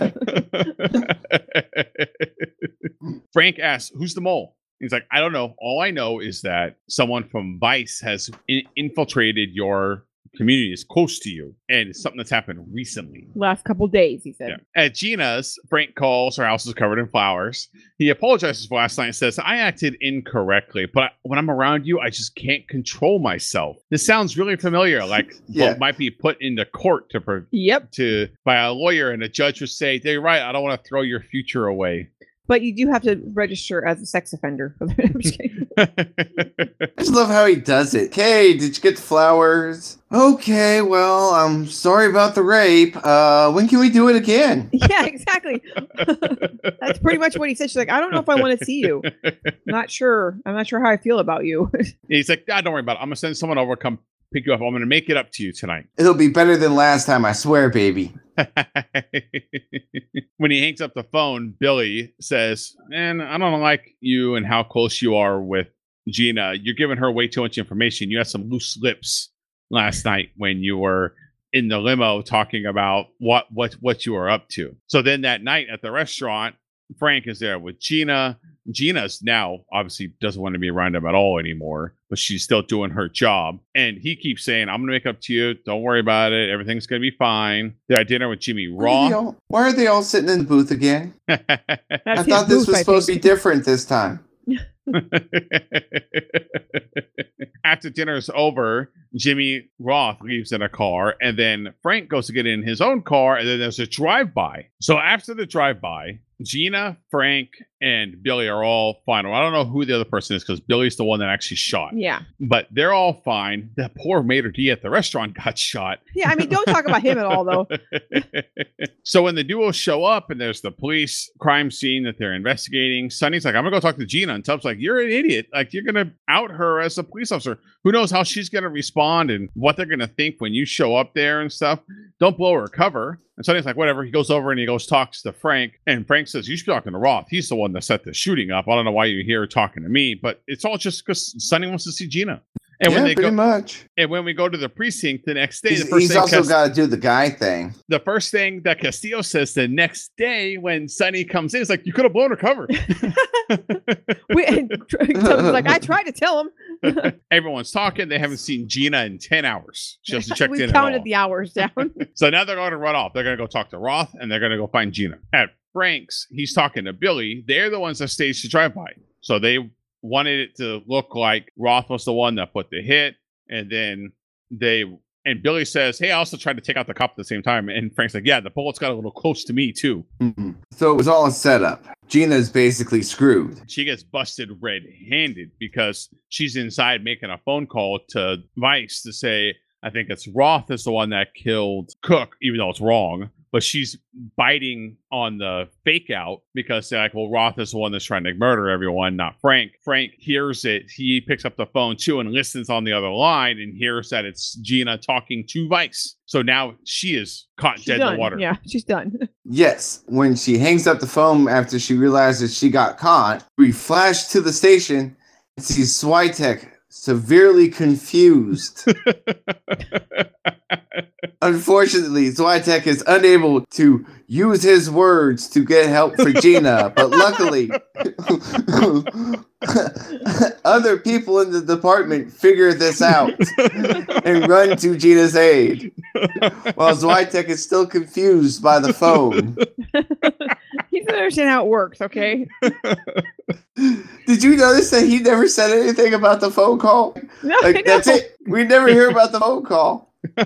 <laughs> Frank asks, "Who's the mole?" He's like, "I don't know. All I know is that someone from Vice has in- infiltrated your community, is close to you, and it's something that's happened recently." Last couple days, he said. Yeah. At Gina's, Frank calls. Her house is covered in flowers. He apologizes for last night and says, I acted incorrectly, but when I'm around you, I just can't control myself. This sounds really familiar, <laughs> like Yeah. what might be put into court to, pro- Yep. to by a lawyer, and a judge would say, They're right, I don't want to throw your future away. But you do have to register as a sex offender. <laughs> I'm just <laughs> kidding. I just love how he does it. Okay, did you get the flowers? Okay, well, I'm sorry about the rape. Uh, when can we do it again? <laughs> yeah, exactly. That's pretty much what he said. She's like, I don't know if I want to see you. I'm Not sure. I'm not sure how I feel about you. He's like, ah, don't worry about it. I'm gonna send someone over, come pick you up. I'm gonna make it up to you tonight. It'll be better than last time, I swear, baby. <laughs> when he hangs up the phone, Billy says, Man, I don't like you and how close you are with Gina. You're giving her way too much information. You had some loose lips last night when you were in the limo talking about what what what you were up to. So then that night at the restaurant, Frank is there with Gina. Gina's now obviously doesn't want to be around him at all anymore, but she's still doing her job. And he keeps saying, I'm going to make up to you. Don't worry about it. Everything's going to be fine. They had dinner with Jimmy Why are, they Raw. all, why are they all sitting in the booth again? <laughs> I his thought this booth, was I supposed to be different this time. <laughs> After dinner's over, Jimmy Roth leaves in a car, and then Frank goes to get in his own car, and then there's a drive by. So after the drive by, Gina, Frank, and Billy are all fine. Well, I don't know who the other person is because Billy's the one that actually shot. Yeah. But they're all fine. The poor maitre d' at the restaurant <laughs> got shot. Yeah. I mean, don't talk about him at all, though. <laughs> so when the duo show up and there's the police crime scene that they're investigating, Sonny's like, I'm gonna go talk to Gina. And Tubbs like, You're an idiot. Like you're gonna out her as a police officer. Who knows how she's gonna respond and what they're gonna think when you show up there and stuff. Don't blow her cover. And Sonny's like, whatever. He goes over and he goes talks to Frank. And Frank says, You should be talking to Roth. He's the one that set the shooting up. I don't know why you're here talking to me, but it's all just because Sonny wants to see Gina. And yeah, when they pretty go, much. and when we go to the precinct the next day, He's, the first he's thing also Cas- got to do the guy thing. the first thing that Castillo says the next day when Sonny comes in is like, "You could have blown her cover." <laughs> We, and Tubbs like, I <laughs> tried to tell him. <laughs> Everyone's talking. They haven't seen Gina in ten hours. She hasn't checked we in at counted all. the hours down. So now they're going to run off. They're going to go talk to Roth and they're going to go find Gina. At Frank's, he's talking to Billy. They're the ones that staged the drive by. So they wanted it to look like Roth was the one that put the hit. And then they, and Billy says, Hey, I also tried to take out the cop at the same time. And Frank's like, Yeah, the bullets got a little close to me too. Mhm. So it was all a setup. Gina's basically screwed. She gets busted red handed because she's inside making a phone call to Vice to say, I think it's Roth is the one that killed Cook, even though it's wrong. But she's biting on the fake out because they're like, well, Roth is the one that's trying to murder everyone, not Frank. Frank hears it. He picks up the phone too and listens on the other line and hears that it's Gina talking to Vice. So now she is caught She's dead done. in the water. Yeah, <laughs> she's done. <laughs> Yes, when she hangs up the phone after she realizes she got caught, we flash to the station and see Switek severely confused. <laughs> Unfortunately, Switek is unable to use his words to get help for Gina, but luckily, <laughs> other people in the department figure this out and run to Gina's aid, while Switek is still confused by the phone. <laughs> He doesn't understand how it works, okay? <laughs> Did you notice that he never said anything about the phone call? <laughs> No, I Like that's it. We never hear about the phone call. <laughs>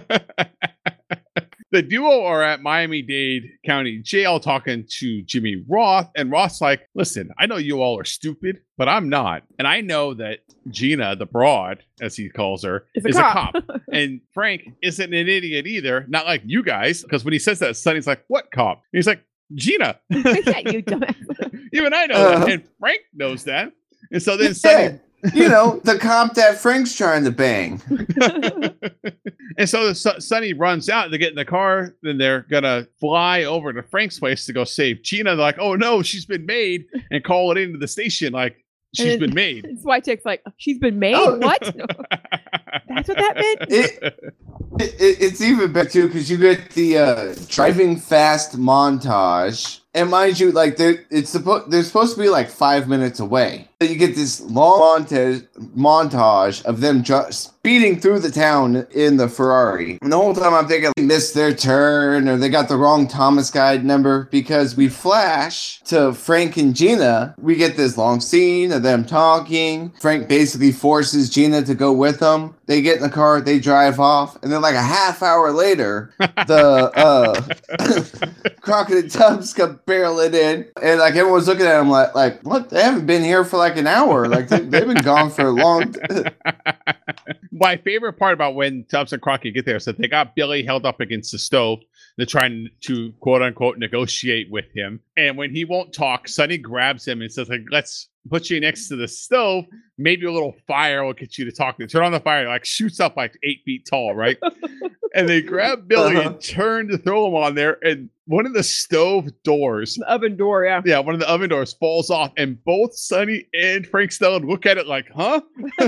the duo are at Miami Dade County Jail talking to Jimmy Roth, and Roth's like, "Listen, I know you all are stupid, but I'm not, and I know that Gina, the broad, as he calls her, Is a is cop." a cop, and Frank isn't an idiot either, not like you guys, because when he says that, Sonny's like, "What cop?" And he's like, "Gina." <laughs> yeah, you dumbass. <laughs> Even I know Uh-huh. that, and Frank knows that, and so then Sonny Yeah. You know, the comp that Frank's trying to bang. <laughs> and so the Son- Sonny runs out. They get in the car. Then they're gonna fly over to Frank's place to go save Gina. They're like, "Oh no, she's been made," and call it into the station like she's And been made. <laughs> That's why Chick's like, she's been made? Oh. What? <laughs> That's what that meant? It, it, it's even better too because you get the uh, driving fast montage, and mind you, like they're it's supposed they're supposed to be like five minutes away. You get this long montage montage of them ju- speeding through the town in the Ferrari, and the whole time I'm thinking they missed their turn or they got the wrong Thomas guide number because we flash to Frank and Gina. We get this long scene of them talking. Frank basically forces Gina to go with them. They get in the car, they drive off, and then like a half hour later, <laughs> the uh <laughs> Crockett and Tubbs come barreling in, and like everyone's looking at them like, like what? They haven't been here for like an hour. Like they, they've been gone for a long. <laughs> My favorite part about when Tubbs and Crockett get there is that they got Billy held up against the stove. They're trying to quote unquote negotiate with him. And when he won't talk, Sonny grabs him and says, like, let's put you next to the stove. Maybe a little fire will get you to talk. to. turn on the fire, like shoots up like eight feet tall, right? <laughs> and they grab Billy Uh-huh. and turn to throw him on there. And one of the stove doors The oven door, yeah. yeah, one of the oven doors falls off, and both Sonny and Frank Stone look at it like, huh? <laughs>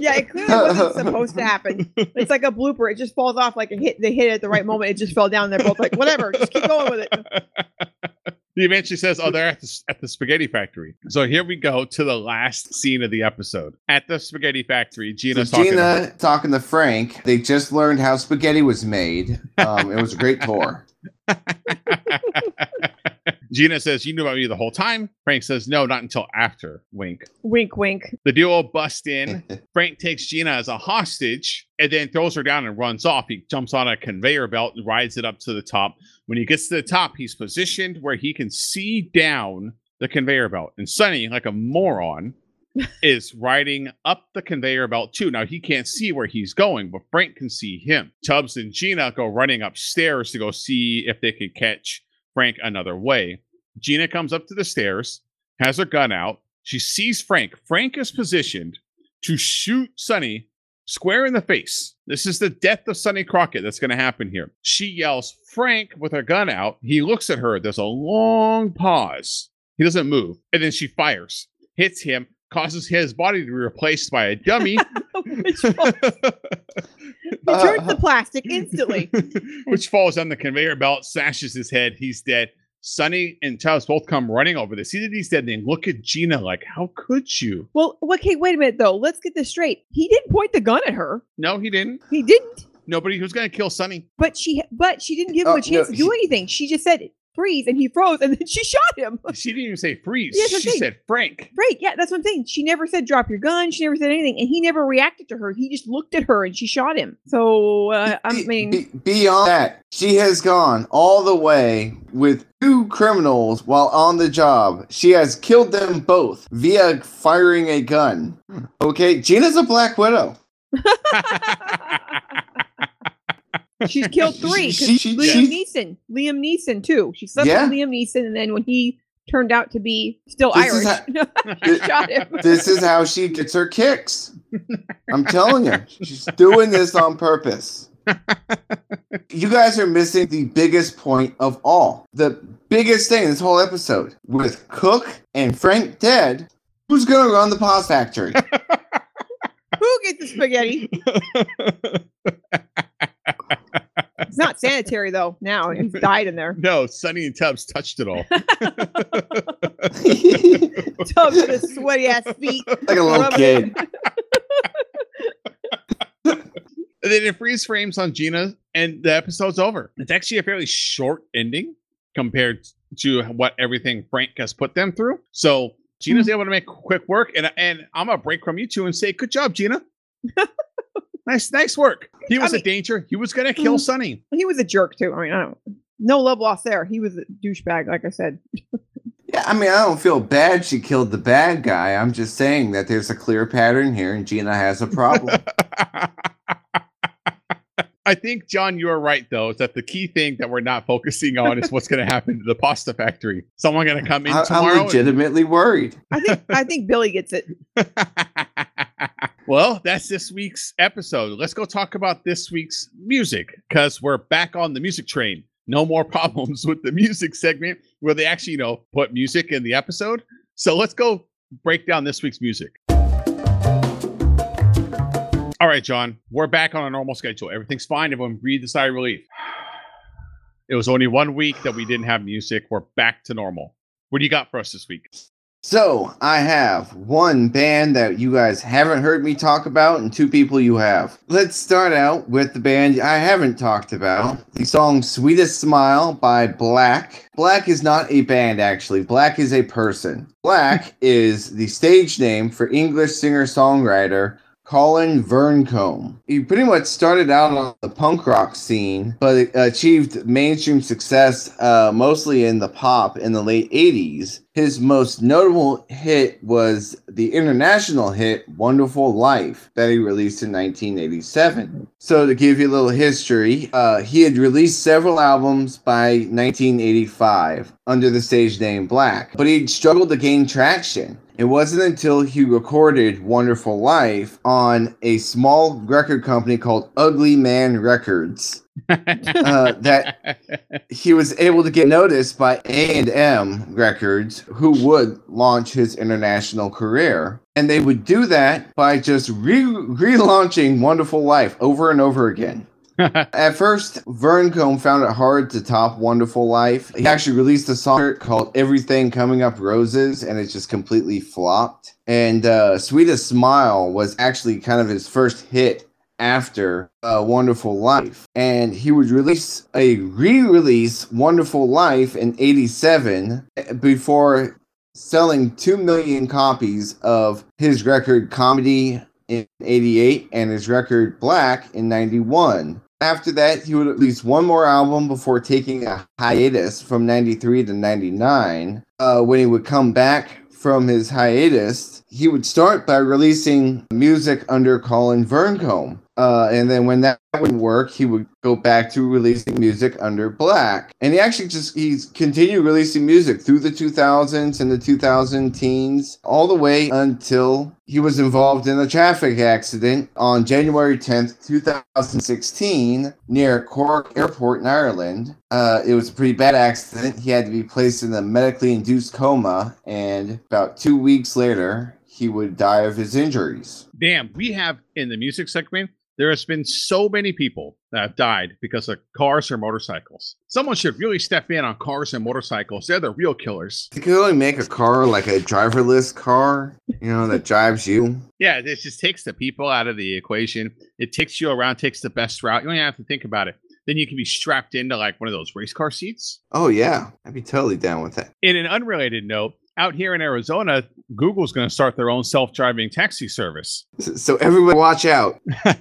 yeah, it clearly wasn't supposed to happen. It's like a blooper. It just falls off like a hit. They hit it at the right moment. It just fell down. They're both like, whatever, just keep going with it. <laughs> He eventually says, "Oh, they're at the at the spaghetti factory." So here we go to the last scene of the episode. At the spaghetti factory, So Gina's talking. Gina talking to Frank. They just learned how spaghetti was made. Um, it was a great tour. <laughs> Gina says, You knew about me the whole time. Frank says, No, not until after. Wink. Wink, wink. The duo bust in. <laughs> Frank takes Gina as a hostage and then throws her down and runs off. He jumps on a conveyor belt and rides it up to the top. When he gets to the top, he's positioned where he can see down the conveyor belt. And Sonny, like a moron, <laughs> is riding up the conveyor belt too. Now he can't see where he's going, but Frank can see him. Tubbs and Gina go running upstairs to go see if they can catch Frank another way. Gina comes up to the stairs, has her gun out. She sees Frank. Frank is positioned to shoot Sonny square in the face. This is the death of Sonny Crockett that's going to happen here. She yells, Frank, with her gun out. He looks at her. There's a long pause. He doesn't move. And then she fires, hits him, causes his body to be replaced by a dummy. <laughs> Which <laughs> falls- it uh, turns to <laughs> plastic instantly. which falls on the conveyor belt, smashes his head. He's dead. Sonny and Tubbs both come running over to see that he's dead. And they look at Gina like, How could you? Well, okay, wait a minute though. Let's get this straight. He didn't point the gun at her. No, he didn't. He didn't. Nobody was going to kill Sonny. But she, but she didn't give him Oh, a chance no, to do he- anything. She just said freeze, and he froze, and then she shot him. <laughs> She didn't even say freeze. Yes, I'm she said Frank. Right? Yeah, that's what I'm saying. She never said drop your gun. She never said anything, and he never reacted to her. He just looked at her, and she shot him. So uh, I Be- mean, be- beyond that, she has gone all the way with two criminals while on the job. She has killed them both via firing a gun. Okay, Gina's a Black Widow. <laughs> <laughs> she's killed three. She- she- Liam she- Neeson, Liam Neeson too. She slept Yeah. with Liam Neeson, and then when he turned out to be still This is Irish, she <laughs> shot him. This is how she gets her kicks. I'm telling you, she's doing this on purpose. You guys are missing the biggest point of all. The biggest thing in this whole episode. With Cook and Frank dead, who's going to run the pause factory? <laughs> Who gets the spaghetti? <laughs> It's not sanitary though. Now he's <laughs> died in there. no, Sonny and Tubbs touched it all. <laughs> Tubbs with his sweaty ass feet. <laughs> like a little kid. And then it freeze frames on Gina, and the episode's over. It's actually a fairly short ending compared to what everything Frank has put them through. So Gina's mm-hmm. able to make quick work, and and I'm gonna break from you two and say, "Good job, Gina. Nice, nice work. He was mean- a danger. He was gonna kill Mm. Sonny. He was a jerk too. I mean, I don't. No love lost there. He was a douchebag, like I said. <laughs> Yeah, I mean, I don't feel bad she killed the bad guy. I'm just saying that there's a clear pattern here, and Gina has a problem. <laughs> I think, John, you are right, though, is that the key thing that we're not focusing on is what's going to happen to the pasta factory. Someone going to come in I, tomorrow. I'm and- legitimately worried. I think I think Billy gets it. <laughs> well, that's this week's episode. Let's go talk about this week's music because we're back on the music train. No more <laughs> problems with the music segment where they actually, you know, put music in the episode. So let's go break down this week's music. All right, John, we're back on a normal schedule. Everything's fine. Everyone breathe a sigh of relief. It was only one week that we didn't have music. We're back to normal. What do you got for us this week? So I have one band that you guys haven't heard me talk about, and two people you have. Let's start out with the band I haven't talked about. The song Sweetest Smile by Black. Black is not a band, actually. Black is a person. Black is the stage name for English singer songwriter Colin Vearncombe. He pretty much started out on the punk rock scene, but achieved mainstream success uh, mostly in the pop in the late 80s. His most notable hit was the international hit Wonderful Life that he released in 1987. So, to give you a little history, uh, he had released several albums by 1985 under the stage name Black, but he struggled to gain traction. It wasn't until he recorded Wonderful Life on a small record company called Ugly Man Records uh, that he was able to get noticed by A&M Records, who would launch his international career. And they would do that by just re- relaunching Wonderful Life over and over again. <laughs> At first, Vern Vearncombe found it hard to top Wonderful Life. He actually released a song called Everything Coming Up Roses, and it just completely flopped. And uh, Sweetest Smile was actually kind of his first hit after uh, Wonderful Life. And he would release a re release Wonderful Life in 87 eh, before selling 2 million copies of his record Comedy in 88 and his record Black in 91. After that, he would release one more album before taking a hiatus from 93 to 99. Uh, when he would come back from his hiatus, he would start by releasing music under Colin Vearncombe. Uh, and then when that wouldn't work, he would go back to releasing music under Black. And he actually just he's continued releasing music through the 2000s and the 2000 teens, all the way until he was involved in a traffic accident on January 10th, 2016, near Cork Airport in Ireland. Uh, it was a pretty bad accident. He had to be placed in a medically induced coma, and about two weeks later, he would die of his injuries. Damn, we have in the music segment there has been so many people that have died because of cars or motorcycles. Someone should really step in on cars and motorcycles. They're the real killers. You could only make a car like a driverless car, you know, that drives you. Yeah, it just takes the people out of the equation. It takes you around, takes the best route. You don't have to think about it. Then you can be strapped into like one of those race car seats. Oh yeah, I'd be totally down with that. In an unrelated note, out here in Arizona, Google's going to start their own self-driving taxi service. So everyone watch out. <laughs>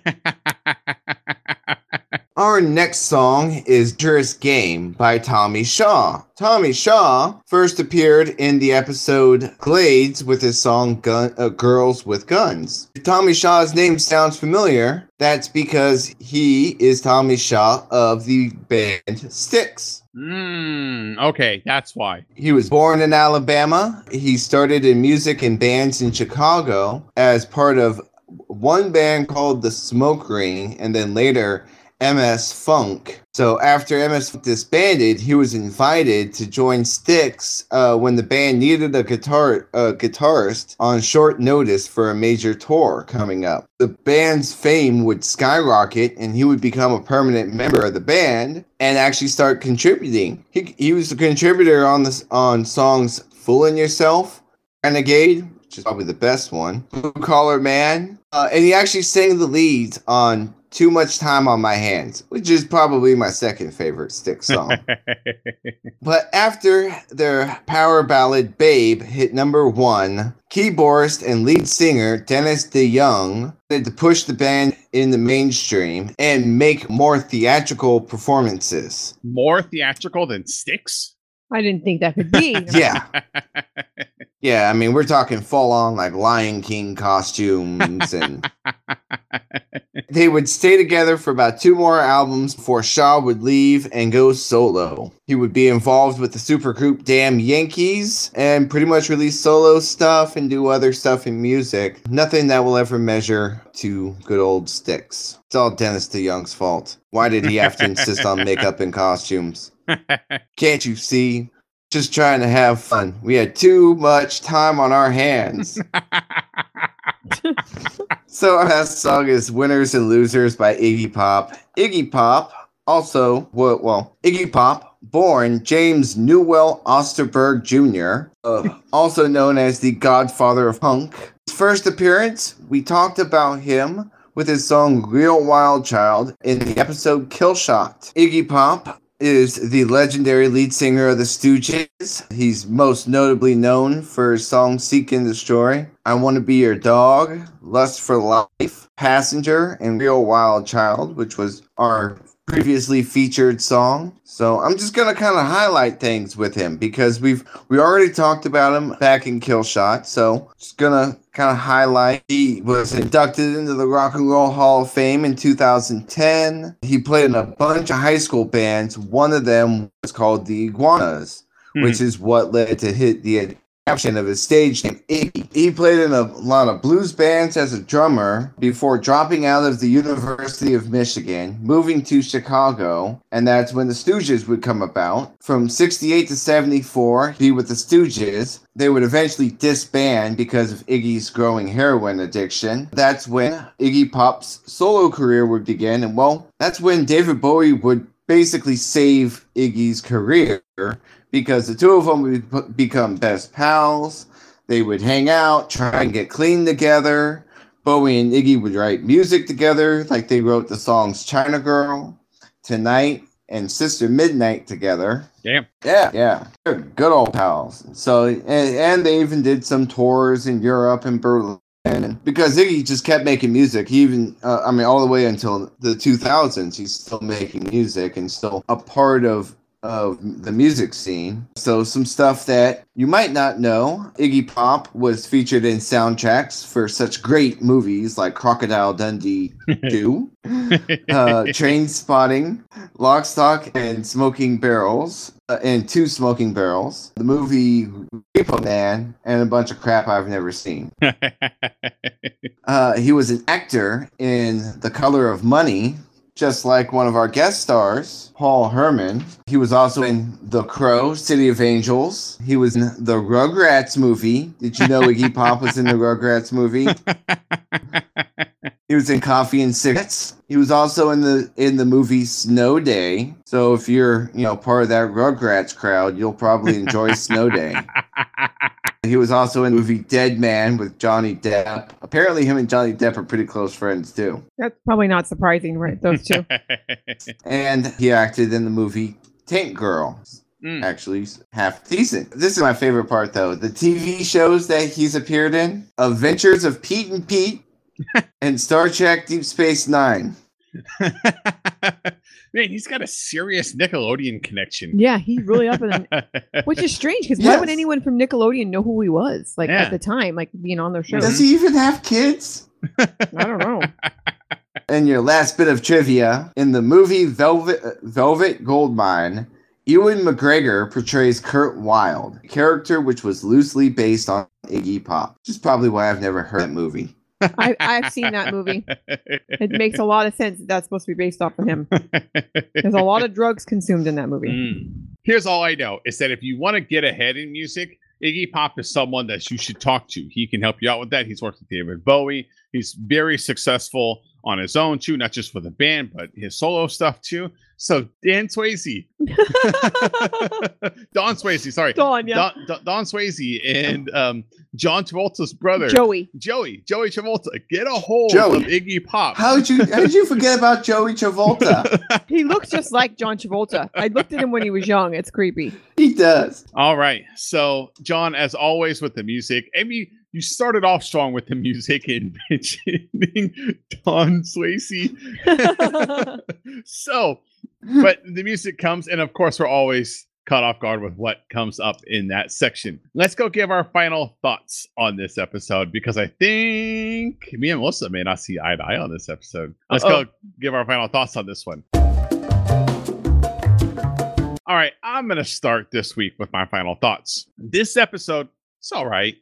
Our next song is Juris Game by Tommy Shaw. Tommy Shaw first appeared in the episode Glades with his song Gun- uh, Girls with Guns. If Tommy Shaw's name sounds familiar, that's because he is Tommy Shaw of the band Styx. Mm, okay, that's why. He was born in Alabama. He started in music and bands in Chicago as part of one band called the Smoke Ring, and then later MS Funk. So after MS disbanded, he was invited to join Styx uh, when the band needed a guitar guitarist on short notice for a major tour coming up. The band's fame would skyrocket, and he would become a permanent member of the band and actually start contributing. He, he was a contributor on this on songs "Fooling Yourself," "Renegade," which is probably the best one, "Blue Collar Man," uh, and he actually sang the lead on too Much Time on My Hands, which is probably my second favorite Styx <laughs> song. but after their power ballad Babe hit number one, keyboardist and lead singer Dennis DeYoung wanted to push the band in the mainstream and make more theatrical performances. More theatrical than Styx? I didn't think that could be. <laughs> yeah. Yeah, I mean, we're talking full on like Lion King costumes and <laughs> they would stay together for about two more albums before Shaw would leave and go solo. He would be involved with the supergroup Damn Yankees and pretty much release solo stuff and do other stuff in music. Nothing that will ever measure to good old Styx. It's all Dennis DeYoung's fault. Why did he have to insist on makeup and costumes? <laughs> Can't you see? Just trying to have fun. We had too much time on our hands. <laughs> <laughs> so our last song is "Winners and Losers" by Iggy Pop. Iggy Pop, also well, Iggy Pop, born James Newell Osterberg Jr., uh, also known as the Godfather of Punk. His first appearance, we talked about him with his song Real Wild Child in the episode Kill Shot. Iggy Pop is the legendary lead singer of the Stooges. He's most notably known for his song Seek and Destroy, I Want to Be Your Dog, Lust for Life, Passenger, and Real Wild Child, which was our previously featured song. So I'm just gonna kind of highlight things with him because we've we already talked about him back in Killshot. So just gonna kind of highlight. He was inducted into the Rock and Roll Hall of Fame in 2010. He played in a bunch of high school bands. One of them was called the Iguanas, Hmm. which is what led to hit the adaptation of his stage name Iggy. He played in a lot of blues bands as a drummer before dropping out of the University of Michigan, moving to Chicago, and that's when the Stooges would come about. From 68 to 74, he with the Stooges. They would eventually disband because of Iggy's growing heroin addiction. That's when Iggy Pop's solo career would begin, and well, that's when David Bowie would basically save Iggy's career because the two of them would become best pals. They would hang out, try and get clean together. Bowie and Iggy would write music together, like they wrote the songs China Girl, Tonight, and Sister Midnight together. Damn. Yeah, yeah. They're good old pals. So, and, and they even did some tours in Europe and Berlin. And because Iggy just kept making music, he even, uh, I mean, all the way until the 2000s, he's still making music and still a part of of the music scene. So, some stuff that you might not know Iggy Pop was featured in soundtracks for such great movies like Crocodile Dundee <laughs> 2, uh, Trainspotting, Lock, Stock, and Smoking Barrels, uh, and Two Smoking Barrels, the movie Repo Man, and a bunch of crap I've never seen. <laughs> Uh, he was an actor in The Color of Money, just like one of our guest stars, Paul Herman. He was also in The Crow, City of Angels. He was in the Rugrats movie. Did you know Iggy Pop was in the Rugrats movie? <laughs> He was in Coffee and Cigarettes. He was also in the in the movie Snow Day. So if you're, you know, part of that Rugrats crowd, you'll probably enjoy Snow Day. <laughs> He was also in the movie Dead Man with Johnny Depp. Apparently him and Johnny Depp are pretty close friends too. That's probably not surprising, right? Those two. <laughs> And he acted in the movie Tank Girl. Mm. Actually, half decent. This is my favorite part, though. The TV shows that he's appeared in: Adventures of Pete and Pete, <laughs> and Star Trek: Deep Space Nine. <laughs> Man, he's got a serious Nickelodeon connection. Yeah, he's really up in them. <laughs> Which is strange because why would anyone from Nickelodeon know who he was? Like Yeah. at the time, like being on their show. Does he even have kids? I don't know. <laughs> And your last bit of trivia: in the movie Velvet uh, Velvet Goldmine, Ewan McGregor portrays Kurt Wilde, a character which was loosely based on Iggy Pop. Which is probably why I've never heard that movie. I, I've seen that movie. It makes a lot of sense that that's supposed to be based off of him. There's a lot of drugs consumed in that movie. Mm. Here's all I know is that if you want to get ahead in music, Iggy Pop is someone that you should talk to. He can help you out with that. He's worked with David Bowie. He's very successful on his own too, not just for the band, but his solo stuff too. So Dan Swayze, <laughs> Don Swayze, sorry, Dawn, yeah. Don, Don, Don Swayze and um, John Travolta's brother, Joey. Joey, Joey Travolta, get a hold Joey. of Iggy Pop. How did you how did you forget about Joey Travolta? <laughs> He looks just like John Travolta. I looked at him when he was young. It's creepy. he does. All right. So, John, as always with the music, Amy, you started off strong with the music and <laughs> mentioning Don Swayze. so, but the music comes, and of course, we're always caught off guard with what comes up in that section. Let's go give our final thoughts on this episode because I think me and Melissa may not see eye to eye on this episode. Let's Uh-oh. go give our final thoughts on this one. All right, I'm going to start this week with my final thoughts. This episode, it's all right.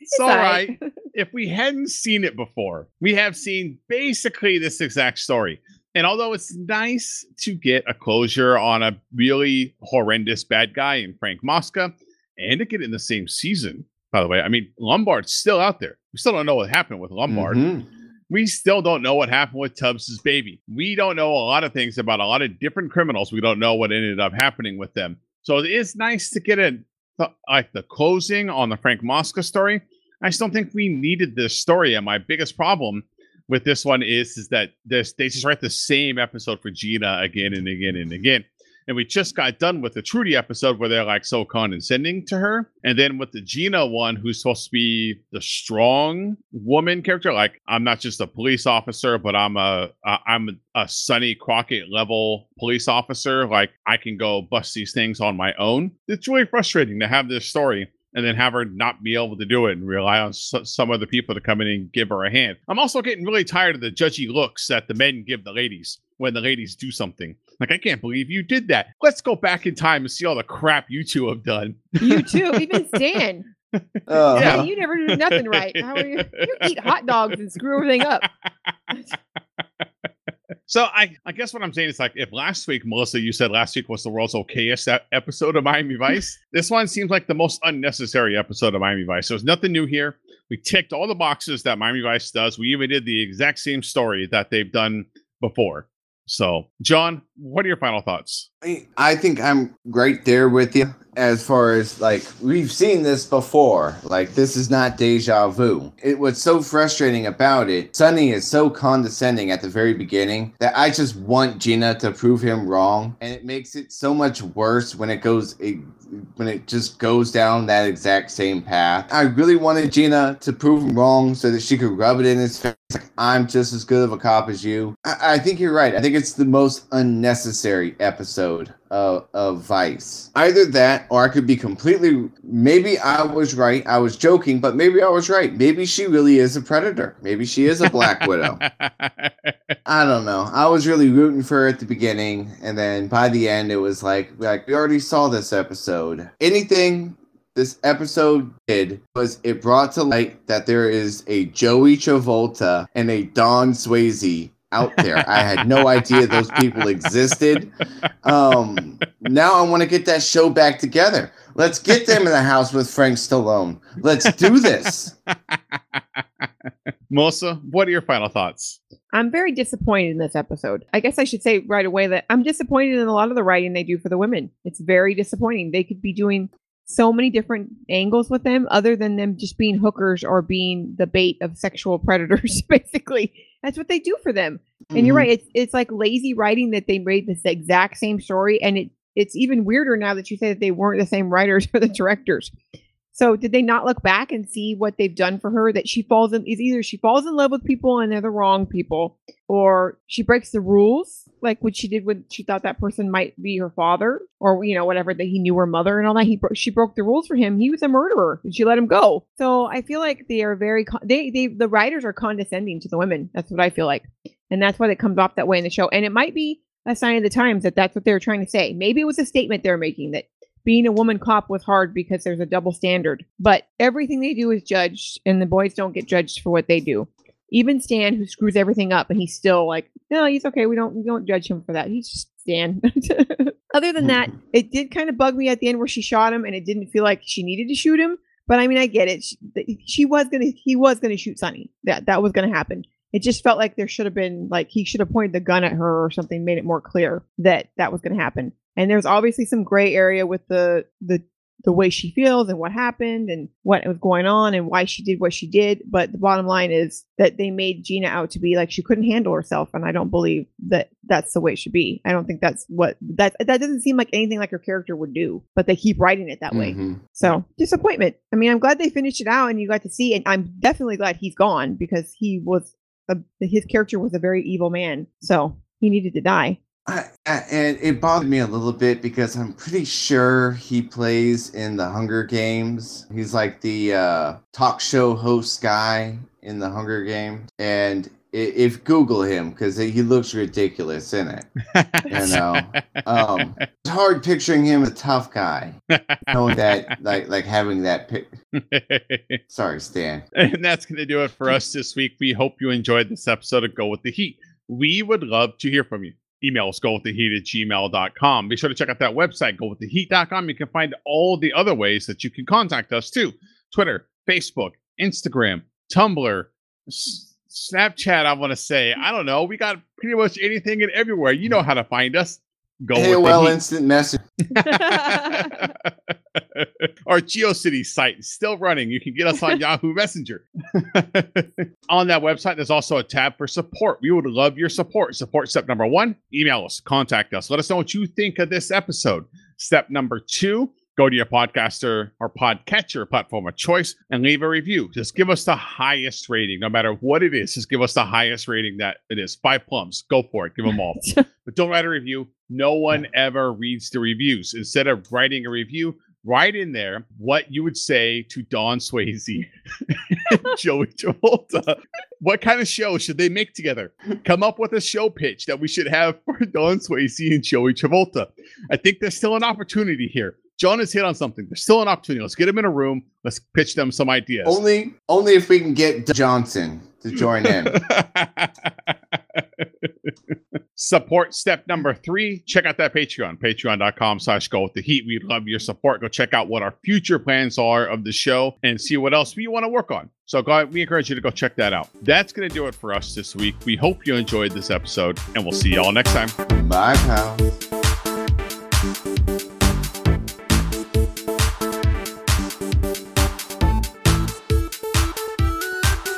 It's all right if we hadn't seen it before, we have seen basically this exact story. And although it's nice to get a closure on a really horrendous bad guy in Frank Mosca and to get it in the same season, by the way, I mean, Lombard's still out there. We still don't know what happened with Lombard. Mhm. We still don't know what happened with Tubbs's baby. We don't know a lot of things about a lot of different criminals. We don't know what ended up happening with them. So it is nice to get a th- like the closing on the Frank Mosca story. I just don't think we needed this story. And my biggest problem with this one is is that this they just write the same episode for Gina again and again and again. And we just got done with the Trudy episode where they're like so condescending to her. And then with the Gina one, who's supposed to be the strong woman character, like I'm not just a police officer, but I'm a a I'm a Sonny Crockett level police officer. Like I can go bust these things on my own. It's really frustrating to have this story and then have her not be able to do it and rely on some other people to come in and give her a hand. I'm also getting really tired of the judgy looks that the men give the ladies when the ladies do something. Like, I can't believe you did that. Let's go back in time and see all the crap you two have done. You <laughs> too. Even Stan. Uh, Yeah, you never do nothing right. How are you? You eat hot dogs and screw everything up. <laughs> So I, I guess what I'm saying is like if last week, Melissa, you said last week was the world's okayest episode of Miami Vice, <laughs> this one seems like the most unnecessary episode of Miami Vice. There's nothing new here. We ticked all the boxes that Miami Vice does. We even did the exact same story that they've done before. So, John, what are your final thoughts? I think I'm right there with you. as far as like we've seen this before. Like this is not deja vu. It was so frustrating about it, Sonny is so condescending at the very beginning that I just want Gina to prove him wrong. And it makes it so much worse when it goes when it just goes down that exact same path. I really wanted Gina to prove him wrong so that she could rub it in his face. Like, I'm just as good of a cop as you. I, I think you're right. I think it's the most unnecessary episode of, of Vice. Either that, or I could be completely. Maybe I was right. I was joking, but maybe I was right. Maybe she really is a predator. Maybe she is a Black Widow. <laughs> I don't know. I was really rooting for her at the beginning, and then by the end, it was like, like we already saw this episode. Anything this episode did was it brought to light that there is a Joey Travolta and a Don Swayze out there. I had no idea those people existed. Um, now I want to get that show back together. Let's get them in the house with Frank Stallone. Let's do this. <laughs> Melissa, what are your final thoughts? I'm very disappointed in this episode. I guess I should say right away that I'm disappointed in a lot of the writing they do for the women. It's very disappointing. They could be doing so many different angles with them other than them just being hookers or being the bait of sexual <laughs> predators basically. That's what they do for them. And you're Mhm. right it's it's like lazy writing that they made this exact same story and it it's even weirder now that you say that they weren't the same writers <laughs> or the directors so did they not look back and see what they've done for her that she falls in is either she falls in love with people and they're the wrong people or she breaks the rules like what she did when she thought that person might be her father or you know whatever that he knew her mother and all that? He bro- she broke the rules for him. He was a murderer. And she let him go? So i feel like they are very con- they they the writers are condescending to the women. That's what i feel like. And that's why it comes off that way in the show. And it might be a sign of the times that that's what they were trying to say. Maybe it was a statement they're making that being a woman cop was hard because there's a double standard but everything they do is judged and the boys don't get judged for what they do even Stan, who screws everything up, and he's still like, no, he's okay. We don't we don't judge him for that. He's just Stan. <laughs> Other than that, mm-hmm. it did kind of bug me at the end where she shot him, and it didn't feel like she needed to shoot him. But I mean, I get it. She, she was gonna, he was gonna shoot Sonny. That that was gonna happen. It just felt like there should have been like he should have pointed the gun at her or something, made it more clear that that was gonna happen. And there's obviously some gray area with the the the way she feels and what happened and what was going on and why she did what she did. But the bottom line is that they made Gina out to be like she couldn't handle herself, and I don't believe that that's the way it should be. I don't think that's what that that doesn't seem like anything like her character would do. But they keep writing it that way. Mhm. So disappointment. I mean, I'm glad they finished it out and you got to see, and I'm definitely glad he's gone because he was a, his character was a very evil man. So he needed to die. And it bothered me a little bit because I'm pretty sure he plays in the Hunger Games. He's like the uh, talk show host guy in the Hunger Games, and if Google him because he looks ridiculous in it. <laughs> You know, um, it's hard picturing him a tough guy, knowing that, like, like having that. Pic- <laughs> Sorry, Stan. and that's going to do it for us this week. We hope you enjoyed this episode of Go With The Heat. We would love to hear from you. Email us, go with the heat at gmail.com. Be sure to check out that website, go with the heat.com. You can find all the other ways that you can contact us too Twitter, Facebook, Instagram, Tumblr, Snapchat. I want to say, I don't know. We got pretty much anything and everywhere. You know how to find us. Go with AOL. Instant Message. <laughs> <laughs> Our GeoCity site is still running. You can get us on <laughs> Yahoo Messenger. on that website, there's also a tab for support. We would love your support. Support step number one email us, contact us. Let us know what you think of this episode. Step number two go to your podcaster or podcatcher platform of choice and leave a review. Just give us the highest rating, no matter what it is. Just give us the highest rating that it is. Five plums. Go for it. Give them all <laughs> but don't write a review. No one ever reads the reviews. Instead of writing a review, write in there what you would say to Don Swayze <laughs> <laughs> Joey Travolta. What kind of show should they make together? Come up with a show pitch that we should have <laughs> for Don Swayze and Joey Travolta. I think there's still an opportunity here. John has hit on something. There's still an opportunity. Let's get them in a room. Let's pitch them some ideas. Only, only if we can get Johnson to join in. <laughs> support step number three. Check out that patreon patreon.com slash go with the heat. We'd love your support. Go check out what our future plans are of the show and see what else we want to work on. So go we encourage you to go check that out. That's going to do it for us this week. We hope you enjoyed this episode and we'll see y'all next time. Bye, pals.